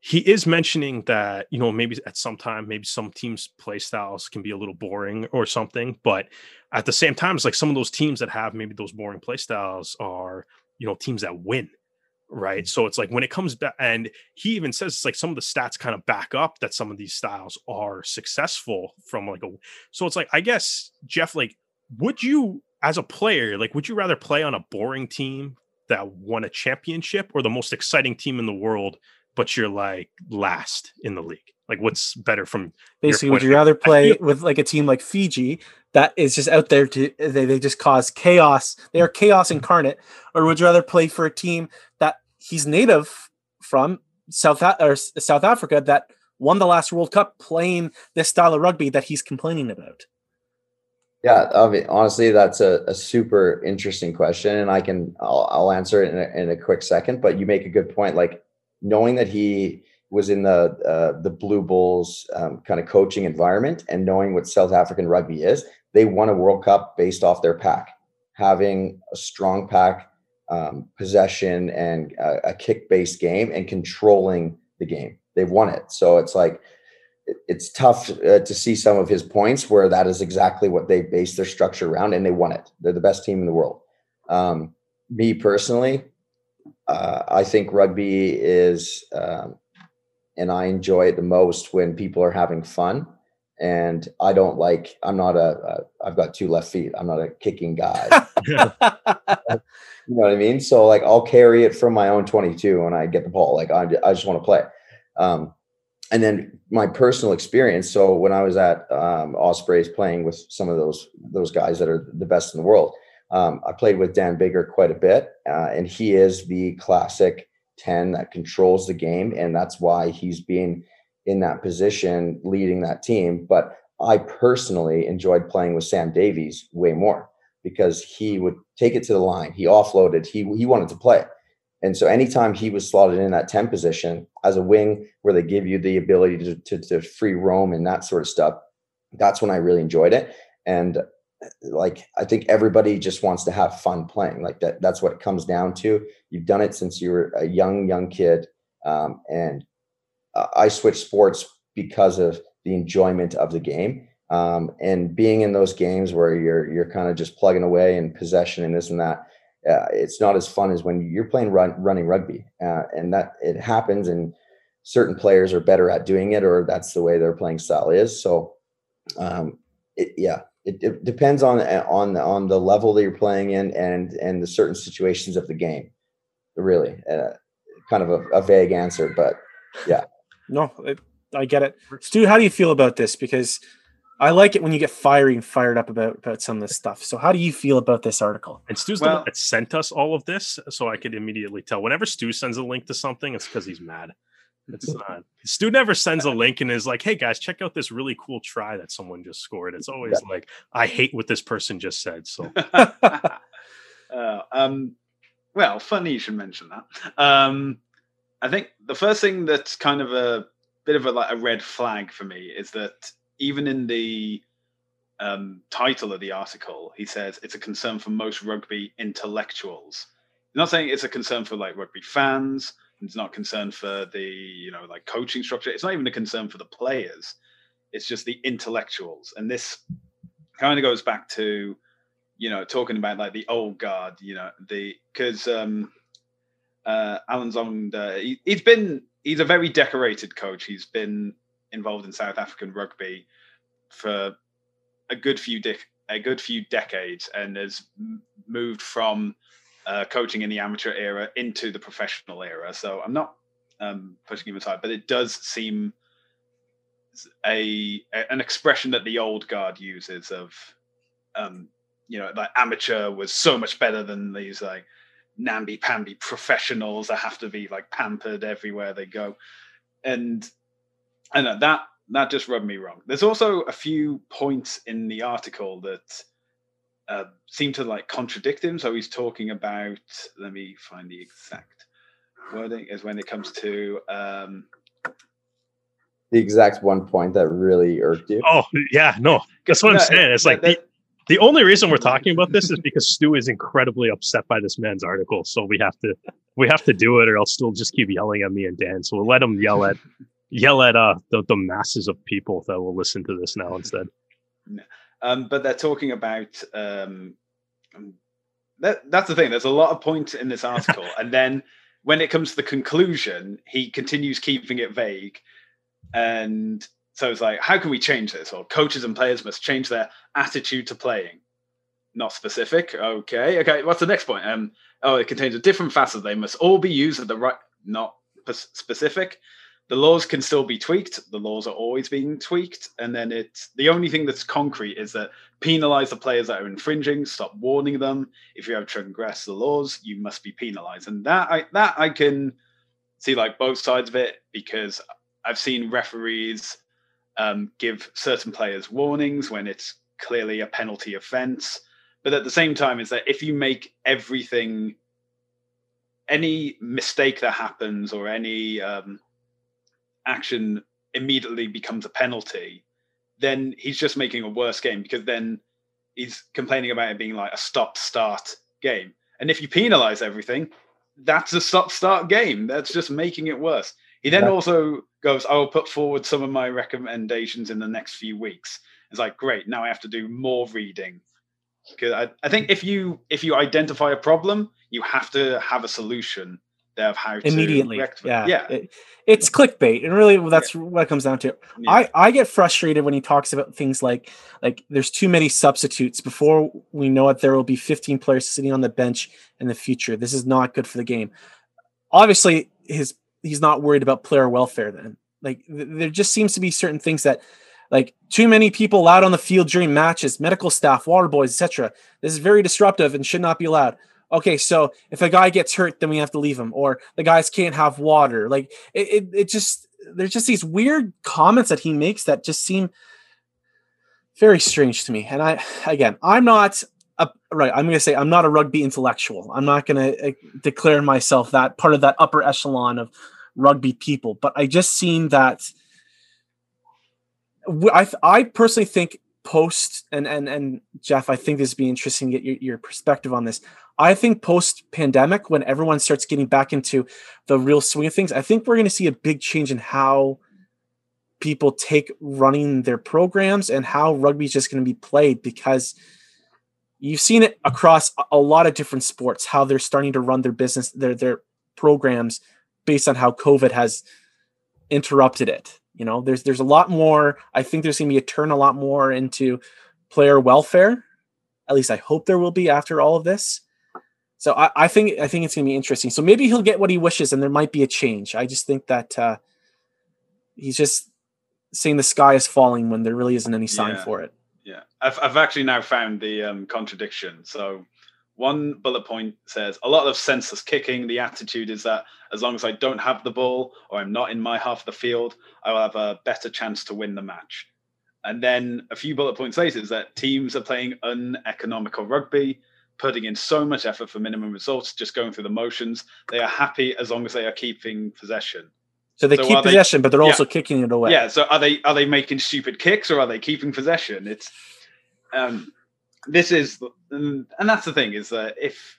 he is mentioning that, you know, maybe at some time, maybe some teams' play styles can be a little boring or something. But at the same time, it's like some of those teams that have maybe those boring play styles are, you know, teams that win right? Mm. So it's like when it comes back, and he even says it's like some of the stats kind of back up that some of these styles are successful from like a. So it's like I guess Jeff, like, would you as a player, like, would you rather play on a boring team that won a championship or the most exciting team in the world, but you're like last in the league? Like, what's better from basically? Would you rather play with like a team like Fiji that is just out there to they, they just cause chaos? They are chaos mm-hmm. incarnate, or would you rather play for a team that he's native from South or South Africa that won the last World Cup playing this style of rugby that he's complaining about? Yeah, I mean, honestly, that's a, a super interesting question, and I can I'll, I'll answer it in a, in a quick second. But you make a good point. Like knowing that he was in the uh, the Blue Bulls um, kind of coaching environment, and knowing what South African rugby is, they won a World Cup based off their pack, having a strong pack, um, possession, and a, kick based game, and controlling the game. They've won it. So it's like it's tough uh, to see some of his points where that is exactly what they base their structure around and they won it. They're the best team in the world. Um, me personally, uh, I think rugby is, um, and I enjoy it the most when people are having fun. And I don't like, I'm not a, a I've got two left feet. I'm not a kicking guy. you know what I mean? So like, I'll carry it from my own 22 when I get the ball. Like I, I just want to play. Um, and then my personal experience. So when I was at um, Ospreys playing with some of those those guys that are the best in the world, um, I played with Dan Biggar quite a bit, uh, and he is the classic ten that controls the game, and that's why he's being in that position leading that team. But I personally enjoyed playing with Sam Davies way more because he would take it to the line. He offloaded. He he wanted to play. And so anytime he was slotted in that 10 position as a wing where they give you the ability to, to, to free roam and that sort of stuff, that's when I really enjoyed it. And like I think everybody just wants to have fun playing. Like that that's what it comes down to. You've done it since you were a young, young kid. Um, and I switched sports because of the enjoyment of the game. Um, and being in those games where you're you're kind of just plugging away and possession and this and that, uh, it's not as fun as when you're playing run, running rugby, uh, and that it happens. And certain players are better at doing it, or that's the way their playing style is. So, um, it, yeah, it, it, depends on on on the level that you're playing in and and the certain situations of the game. Really, uh, kind of a, a vague answer, but yeah. No, I get it. Stu, how do you feel about this? Because I like it when you get fiery and fired up about, about some of this stuff. So how do you feel about this article? And Stu's well, the one that sent us all of this, so I could immediately tell. Whenever Stu sends a link to something, it's because he's mad. It's not. Stu never sends a link and is like, "Hey guys, check out this really cool try that someone just scored." It's always yeah. like, "I hate what this person just said." So, uh, um, well, funny you should mention that. Um, I think the first thing that's kind of a bit of a like a red flag for me is that even in the um, title of the article, he says it's a concern for most rugby intellectuals. He's not saying it's a concern for like rugby fans. It's not concern for the you know like coaching structure. It's not even a concern for the players. It's just the intellectuals, and this kind of goes back to you know talking about like the old guard. You know the because um, uh, Alan Zond uh, he, he's been he's a very decorated coach. He's been involved in South African rugby for a good few a good few decades and has moved from uh, coaching in the amateur era into the professional era. So I'm not um, pushing him aside, but it does seem a, a an expression that the old guard uses of um, you know like amateur was so much better than these like namby pamby professionals that have to be like pampered everywhere they go and and that that just rubbed me wrong there's also a few points in the article that uh, seem to like contradict him so he's talking about let me find the exact wording is when it comes to um the exact one point that really irked you oh yeah no that's what i'm saying it's like the, the only reason we're talking about this is because Stu is incredibly upset by this man's article. So we have to we have to do it, or else still just keep yelling at me and Dan. So we'll let him yell at yell at uh the, the masses of people that will listen to this now instead. Um, but they're talking about um, that that's the thing. There's a lot of points in this article, and then when it comes to the conclusion, he continues keeping it vague, and so it's like, how can we change this? Or coaches and players must change their attitude to playing. Not specific. Okay. Okay. What's the next point? Um. Oh, it contains a different facet. They must all be used at the right. Not specific. The laws can still be tweaked. The laws are always being tweaked, and then it's the only thing that's concrete is that penalize the players that are infringing. Stop warning them. If you have transgressed the laws, you must be penalized. And that I that I can see like both sides of it because I've seen referees um, give certain players warnings when it's clearly a penalty offense. But at the same time, is that if you make everything, any mistake that happens or any um, action immediately becomes a penalty, then he's just making a worse game because then he's complaining about it being like a stop start game. And if you penalize everything, that's a stop start game. That's just making it worse. He then yeah. also goes, I will put forward some of my recommendations in the next few weeks. It's like, great, now I have to do more reading. Because I, I think if you if you identify a problem, you have to have a solution there of how immediately. Yeah, yeah. It, it's clickbait, and really that's yeah. what it comes down to. Yeah. I I get frustrated when he talks about things like like there's too many substitutes. Before we know it, there will be 15 players sitting on the bench in the future. This is not good for the game. Obviously, his he's not worried about player welfare then. Like th- there just seems to be certain things that like too many people out on the field during matches, medical staff, water boys, etc. This is very disruptive and should not be allowed. Okay, so if a guy gets hurt, then we have to leave him, or the guys can't have water. Like it, it, it just there's just these weird comments that he makes that just seem very strange to me. And I, again, I'm not a, right. I'm going to say I'm not a rugby intellectual. I'm not going to uh, declare myself that part of that upper echelon of rugby people. But I just seen that. I I personally think post and and and Jeff, I think this would be interesting to get your, your perspective on this. I think post pandemic, when everyone starts getting back into the real swing of things, I think we're going to see a big change in how people take running their programs and how rugby is just going to be played because you've seen it across a lot of different sports how they're starting to run their business their their programs based on how covid has interrupted it you know there's there's a lot more i think there's going to be a turn a lot more into player welfare at least i hope there will be after all of this so i, I think i think it's going to be interesting so maybe he'll get what he wishes and there might be a change i just think that uh he's just saying the sky is falling when there really isn't any sign Yeah. for it. Yeah, I've I've actually now found the um, contradiction. So one bullet point says a lot of senseless kicking. The attitude is that as long as I don't have the ball or I'm not in my half of the field, I will have a better chance to win the match. And then a few bullet points later is that teams are playing uneconomical rugby, putting in so much effort for minimum results, just going through the motions. They are happy as long as they are keeping possession. So they So keep are they- possession, but they're yeah. also kicking it away. Yeah. So are they are they making stupid kicks or are they keeping possession? It's um, this is and that's the thing is that if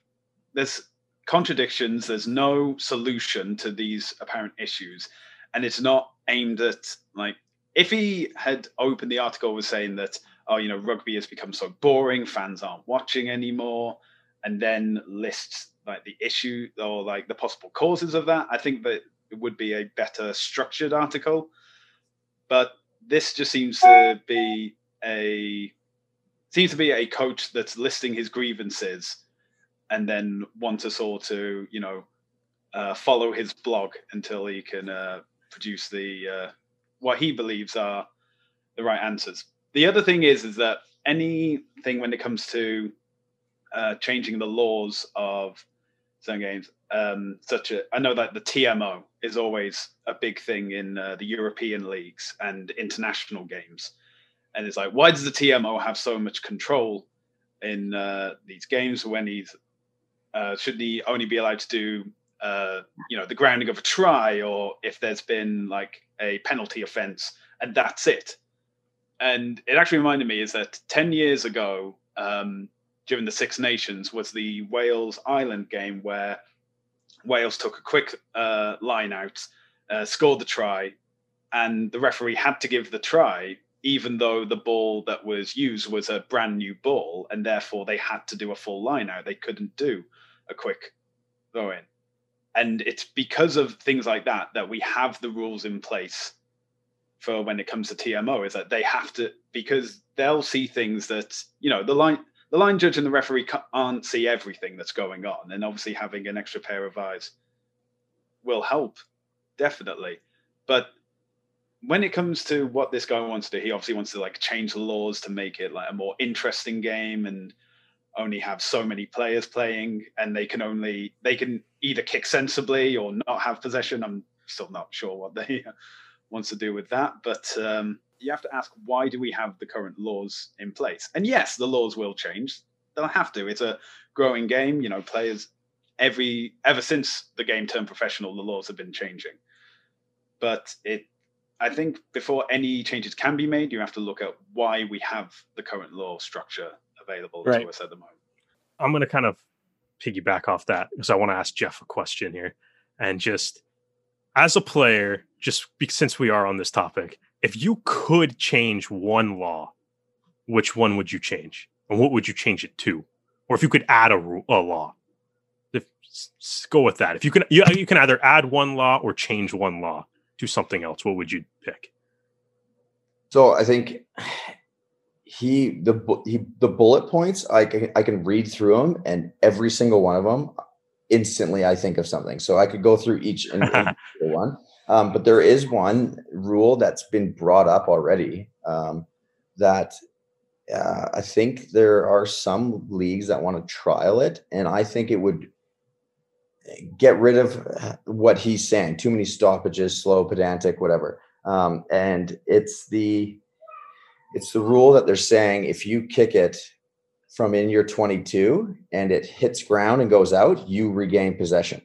there's contradictions, there's no solution to these apparent issues, and it's not aimed at like if he had opened the article was saying that oh you know rugby has become so boring, fans aren't watching anymore, and then lists like the issue or like the possible causes of that, I think that it would be a better structured article. But this just seems to be a seems to be a coach that's listing his grievances and then wants us all to you know uh, follow his blog until he can uh, produce the uh, what he believes are the right answers. The other thing is is that anything when it comes to uh, changing the laws of some games, um, such a I know that the TMO is always a big thing in uh, the European leagues and international games, and it's like why does the TMO have so much control in uh, these games when he's uh, should he only be allowed to do uh, you know the grounding of a try or if there's been like a penalty offence and that's it. And it actually reminded me is that ten years ago, um, during the Six Nations, was the Wales Ireland game where Wales took a quick uh, line out, uh, scored the try, and the referee had to give the try, even though the ball that was used was a brand new ball, and therefore they had to do a full line out. They couldn't do a quick throw in. And it's because of things like that that we have the rules in place for when it comes to TMO is that they have to because they'll see things that you know the line the line judge and the referee can't see everything that's going on, and obviously having an extra pair of eyes will help definitely. But when it comes to what this guy wants to do, he obviously wants to like change the laws to make it like a more interesting game and only have so many players playing and they can only they can either kick sensibly or not have possession. I'm still not sure what they wants to do with that, but um, you have to ask why do we have the current laws in place? And yes, the laws will change. They'll have to. It's a growing game. You know, players every ever since the game turned professional, the laws have been changing. But it, I think, before any changes can be made, you have to look at why we have the current law structure available Right. to us at the moment. I'm going to kind of piggyback off that because I want to ask Jeff a question here. And just as a player, just since we are on this topic, if you could change one law, which one would you change? And what would you change it to? Or if you could add a, ru- a law, if, go with that. If you can, you, you can either add one law or change one law to something else. What would you pick? So I think he the he the bullet points I can I can read through them and every single one of them instantly I think of something. So I could go through each and one. Um, but there is one rule that's been brought up already um, that uh, I think there are some leagues that want to trial it, and I think it would get rid of what he's saying. Too many stoppages, slow, pedantic, whatever. Um, and it's the It's the rule that they're saying if you kick it from in your 22 and it hits ground and goes out, you regain possession.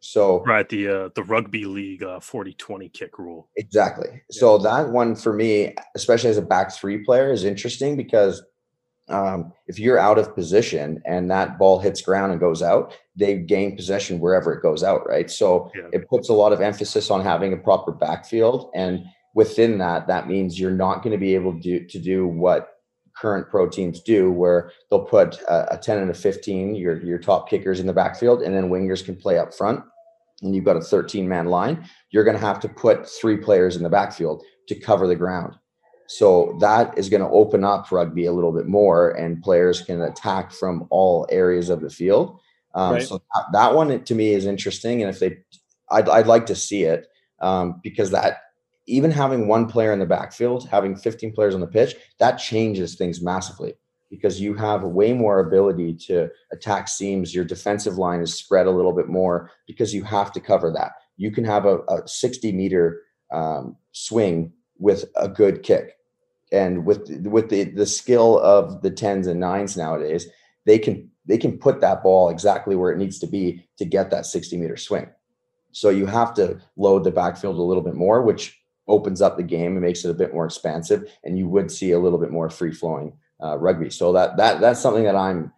So right, the uh, the rugby league uh, 40-20 kick rule. Exactly. Yeah. So that one for me, especially as a back three player, is interesting because um, if you're out of position and that ball hits ground and goes out, they gain possession wherever it goes out, right? So yeah. it puts a lot of emphasis on having a proper backfield, and within that, that means you're not going to be able to do, to do what current pro teams do, where they'll put a, a 10 and a 15, your your top kickers in the backfield, and then wingers can play up front. And you've got a 13 man line. You're going to have to put three players in the backfield to cover the ground. So that is going to open up rugby a little bit more, and players can attack from all areas of the field. Um, right. So that, that, one to me is interesting, and if they, I'd, I'd like to see it um, because that even having one player in the backfield, having 15 players on the pitch, that changes things massively because you have way more ability to attack seams. Your defensive line is spread a little bit more because you have to cover that. You can have a, a 60 meter um, swing with a good kick and with with the the skill of the tens and nines nowadays, they can they can put that ball exactly where it needs to be to get that 60 meter swing. So you have to load the backfield a little bit more, which opens up the game and makes it a bit more expansive, and you would see a little bit more free flowing uh, rugby. So that that that's something that I'm.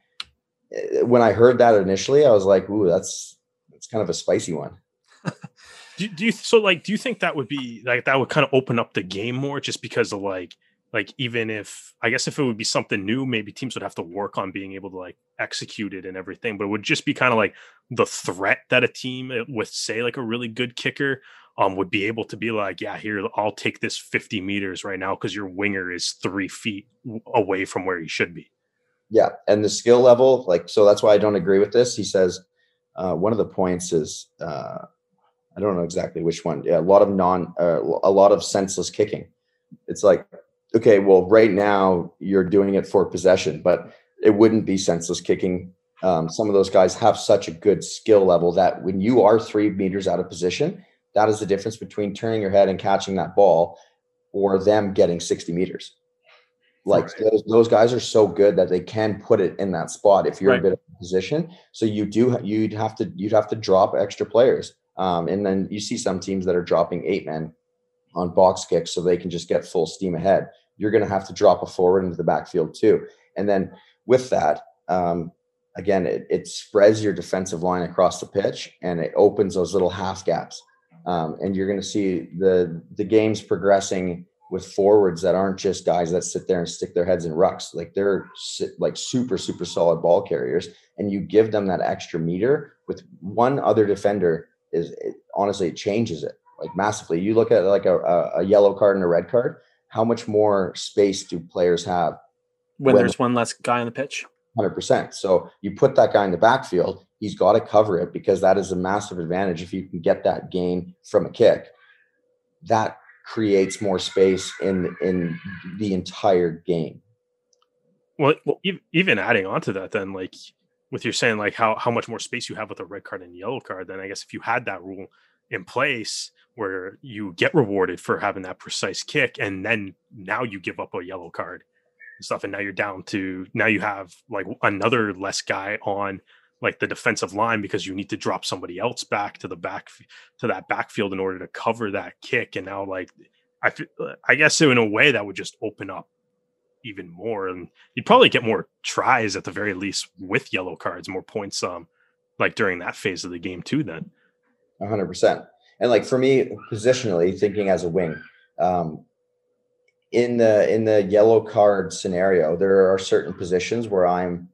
Eh, when I heard that initially, I was like, "Ooh, that's that's kind of a spicy one." do, do you so like? Do you think that would be like that would kind of open up the game more, just because of like like even if i guess if it would be something new maybe teams would have to work on being able to like execute it and everything but it would just be kind of like the threat that a team eh, with say like a really good kicker um would be able to be like yeah here i'll take this 50 meters right now because your winger is three feet away from where he should be. Yeah and the skill level like so that's why i don't agree with this. He says uh, one of the points is uh, i don't know exactly which one yeah a lot of non uh, a lot of senseless kicking. It's like okay, well, right now you're doing it for possession, but it wouldn't be senseless kicking. Um, some of those guys have such a good skill level that when you are three meters out of position, that is the difference between turning your head and catching that ball or them getting 60 meters. Like right. those, those guys are so good that they can put it in that spot if you're right. a bit of a position. So you do you'd have to you'd have to drop extra players. Um, and then you see some teams that are dropping eight men on box kicks so they can just get full steam ahead you're going to have to drop a forward into the backfield too. And then with that, um, again, it, it, spreads your defensive line across the pitch and it opens those little half gaps. Um, and you're going to see the the games progressing with forwards that aren't just guys that sit there and stick their heads in rucks. Like they're like super super solid ball carriers, and you give them that extra meter with one other defender. Is it, honestly it changes it like massively. You look at like a, a yellow card and a red card how much more space do players have when, when there's one less guy on the pitch? 100%. So you put that guy in the backfield, he's got to cover it because that is a massive advantage if you can get that gain from a kick. That creates more space in in the entire game. Well, even adding on to that, then like with you're saying like how how much more space you have with a red card and yellow card, then I guess if you had that rule in place, where you get rewarded for having that precise kick and then now you give up a yellow card and stuff and now you're down to now you have like another less guy on like the defensive line because you need to drop somebody else back to the back to that backfield in order to cover that kick and now like i i guess in a way that would just open up even more and you'd probably get more tries at the very least with yellow cards more points um like during that phase of the game too then 100% and like for me, positionally, thinking as a wing, um, in the in the yellow card scenario, there are certain positions where I'm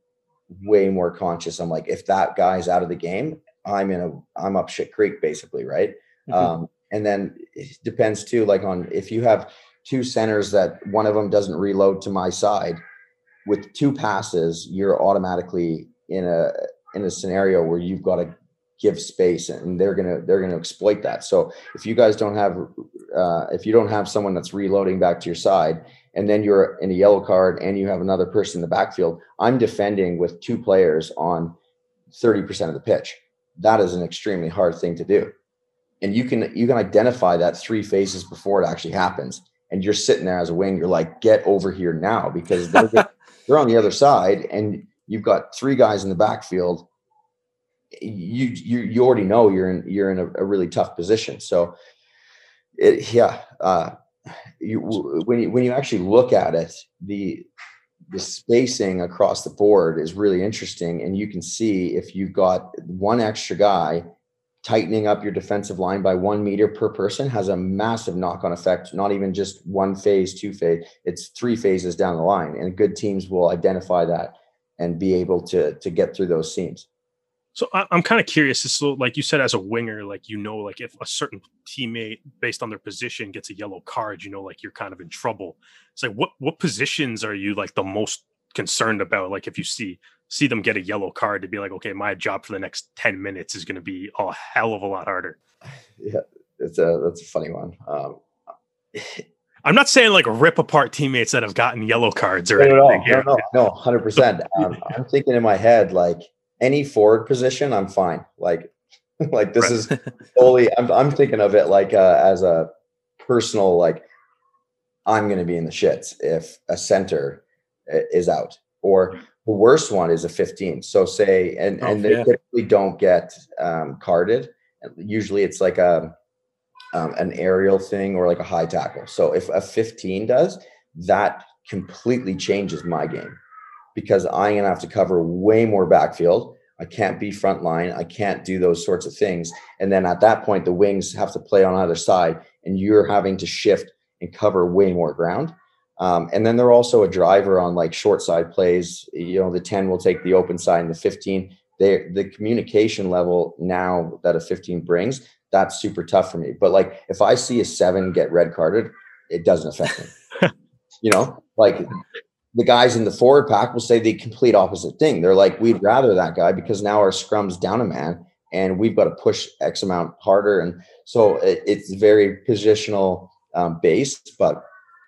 way more conscious. I'm like, if that guy's out of the game, I'm in a I'm up shit creek basically, right? Mm-hmm. Um, and then it depends too, like on if you have two centers that one of them doesn't reload to my side, with two passes, you're automatically in a in a scenario where you've got to give space and they're gonna they're gonna exploit that. So if you guys don't have uh, if you don't have someone that's reloading back to your side and then you're in a yellow card and you have another person in the backfield i'm defending with two players on 30% of the pitch. That is an extremely hard thing to do. And you can you can identify that three phases before it actually happens. And you're sitting there as a wing, you're like, get over here now because they're, they're on the other side and you've got three guys in the backfield. You you you already know you're in you're in a, a really tough position. So, it, yeah, uh, you when you when you actually look at it, the the spacing across the board is really interesting, and you can see if you've got one extra guy tightening up your defensive line by one meter per person has a massive knock-on effect not even just one phase two phase it's three phases down the line and good teams will identify that and be able to to get through those seams so i'm kind of curious so like you said as a winger like you know like if a certain teammate based on their position gets a yellow card you know like you're kind of in trouble. It's like what what positions are you like the most concerned about? Like if you see see them get a yellow card to be like okay my job for the next 10 minutes is going to be a hell of a lot harder. Yeah it's a that's a funny one um, i'm not saying like rip apart teammates that have gotten yellow cards or no, anything no, no, no, no 100% um, i'm thinking in my head like any forward position i'm fine. Like like this right. is totally I'm, I'm thinking of it like uh, as a personal like i'm going to be in the shits if a center is out. Or the worst one is a 15 so say and oh, and they yeah. typically don't get um, carded. Usually it's like a um, an aerial thing or like a high tackle. So if a 15 does that completely changes my game because i'm going to have to cover way more backfield i can't be front line i can't do those sorts of things and then at that point the wings have to play on either side and you're having to shift and cover way more ground um, and then they're also a driver on like short side plays. You know, the 10 will take the open side and the 15. They, the communication level now that a 15 brings, that's super tough for me. But like if I see a seven get red carded, it doesn't affect me. you know, like the guys in the forward pack will say the complete opposite thing. They're like, we'd rather that guy because now our scrum's down a man and we've got to push X amount harder. And so it, it's very positional um, based, but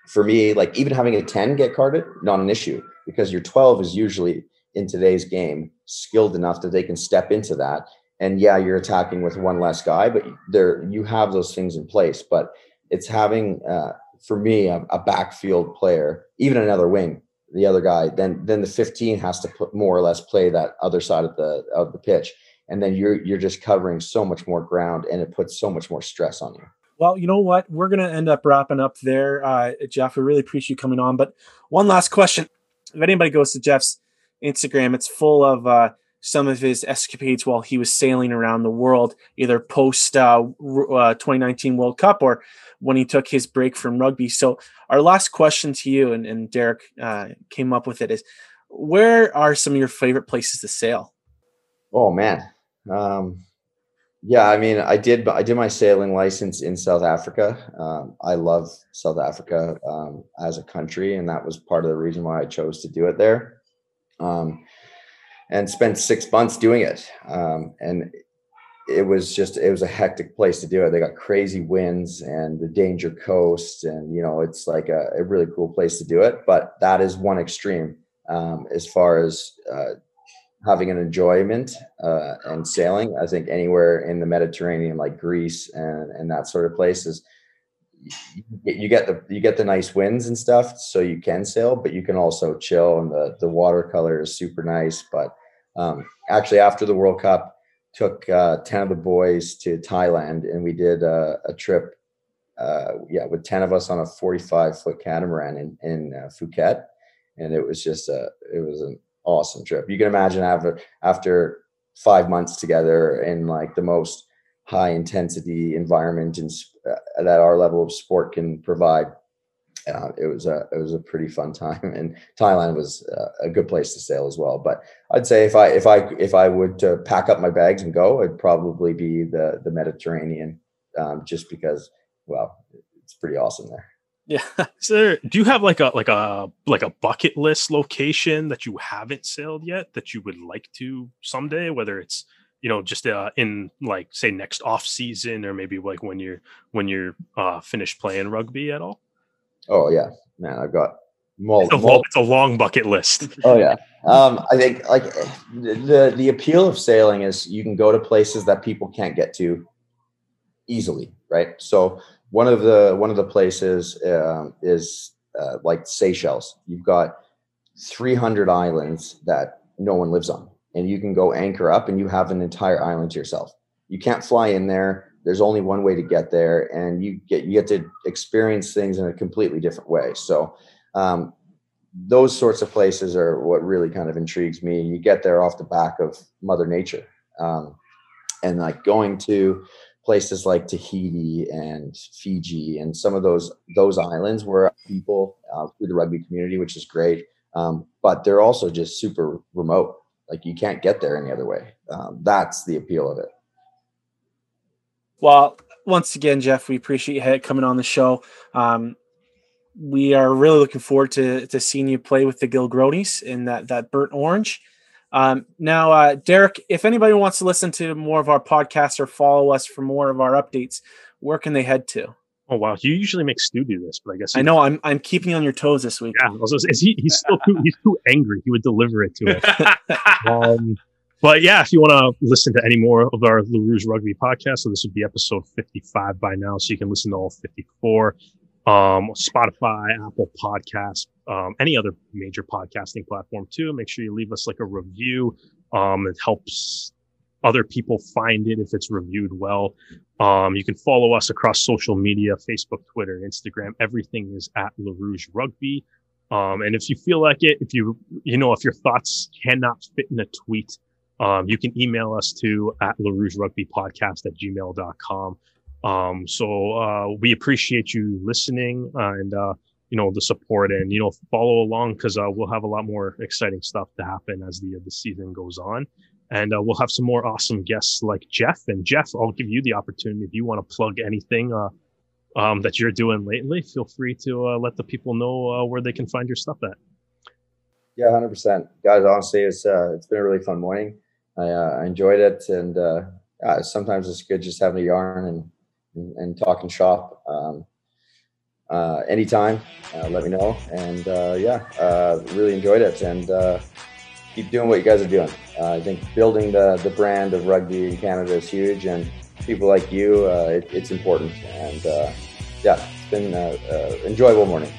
for me, like even having a 10 get carded, not an issue because your 12 is usually in today's game skilled enough that they can step into that. And yeah, you're attacking with one less guy, but there you have those things in place. But it's having uh, for me a, a backfield player, even another wing, the other guy, then then the 15 has to put more or less play that other side of the of the pitch. And then you're you're just covering so much more ground and it puts so much more stress on you. Well, you know what? We're to end up wrapping up there, uh, Jeff. We really appreciate you coming on. But one last question. If anybody goes to Jeff's Instagram, it's full of uh, some of his escapades while he was sailing around the world, either post uh, uh, 2019 World Cup or when he took his break from rugby. So, our last question to you, and, and Derek uh, came up with it, is where are some of your favorite places to sail? Oh, man. Um, yeah, I mean, I did. I did my sailing license in South Africa. Um, I love South Africa um, as a country, and that was part of the reason why I chose to do it there. Um, and spent six months doing it. Um, and it was just it was a hectic place to do it. They got crazy winds and the danger coast, and you know, it's like a, a really cool place to do it. But that is one extreme um, as far as uh, having an enjoyment uh, and sailing. I think anywhere in the Mediterranean, like Greece and and that sort of places, you get the you get the nice winds and stuff, so you can sail, but you can also chill, and the the watercolor is super nice. But um, actually, after the World Cup, took uh, ten of the boys to Thailand, and we did a, a trip. Uh, yeah, with ten of us on a forty-five foot catamaran in in uh, Phuket, and it was just a it was an awesome trip. You can imagine after after five months together in like the most high intensity environment and uh, that our level of sport can provide. Uh, it was a it was a pretty fun time, and Thailand was uh, a good place to sail as well. But I'd say if I if I if I would pack up my bags and go, it'd probably be the the Mediterranean, um, just because well, it's pretty awesome there. Yeah. So do you have like a like a like a bucket list location that you haven't sailed yet that you would like to someday, whether it's you know just uh, in like say next off season or maybe like when you're when you're uh finished playing rugby at all? Oh yeah, man, I've got it's, a long, it's a long bucket list. oh yeah, um, I think like the the appeal of sailing is you can go to places that people can't get to easily, right? So one of the one of the places um, is uh, like Seychelles. You've got 300 islands that no one lives on, and you can go anchor up, and you have an entire island to yourself. You can't fly in there. There's only one way to get there, and you get you get to experience things in a completely different way. So. Um, those sorts of places are what really kind of intrigues me. You get there off the back of Mother Nature, um, and like going to places like Tahiti and Fiji and some of those those islands where people uh, through the rugby community, which is great, um, but they're also just super remote. Like you can't get there any other way. Um, that's the appeal of it. Well, once again, Jeff, we appreciate you coming on the show. Um, we are really looking forward to to seeing you play with the Gilgronis in that that burnt orange. Um, now, uh, Derek, if anybody wants to listen to more of our podcasts or follow us for more of our updates, where can they head to? Oh wow, you usually make Stu do this, but I guess I know I'm I'm keeping you on your toes this week. Yeah, also, is he, he's still too he's too angry. He would deliver it to us. um, but yeah, if you want to listen to any more of our Le Rouge Rugby podcast, so this would be episode 55 by now, so you can listen to all 54 um, Spotify, Apple Podcasts, um, any other major podcasting platform too. Make sure you leave us like a review. Um, it helps other people find it if it's reviewed well. Um, you can follow us across social media, Facebook, Twitter, Instagram. Everything is at Le Rouge Rugby. Um, and if you feel like it, if you, you know, if your thoughts cannot fit in a tweet, um, you can email us to at Le Rouge Rugby podcast at gmail.com. Um, so uh, we appreciate you listening and uh, you know the support and you know follow along because uh, we'll have a lot more exciting stuff to happen as the the season goes on, and uh, we'll have some more awesome guests like Jeff. And Jeff, I'll give you the opportunity if you want to plug anything uh, um, that you're doing lately. Feel free to let the people know where they can find your stuff at. Yeah, hundred percent, guys. Honestly, it's it's been a really fun morning. I, I enjoyed it, and sometimes it's good just having a yarn and and, and talking shop. Um, uh, anytime, uh, let me know. And uh, yeah, uh, really enjoyed it. And uh, keep doing what you guys are doing. Uh, I think building the, the brand of rugby in Canada is huge. And people like you, uh, it, it's important. And uh, yeah, it's been an enjoyable morning.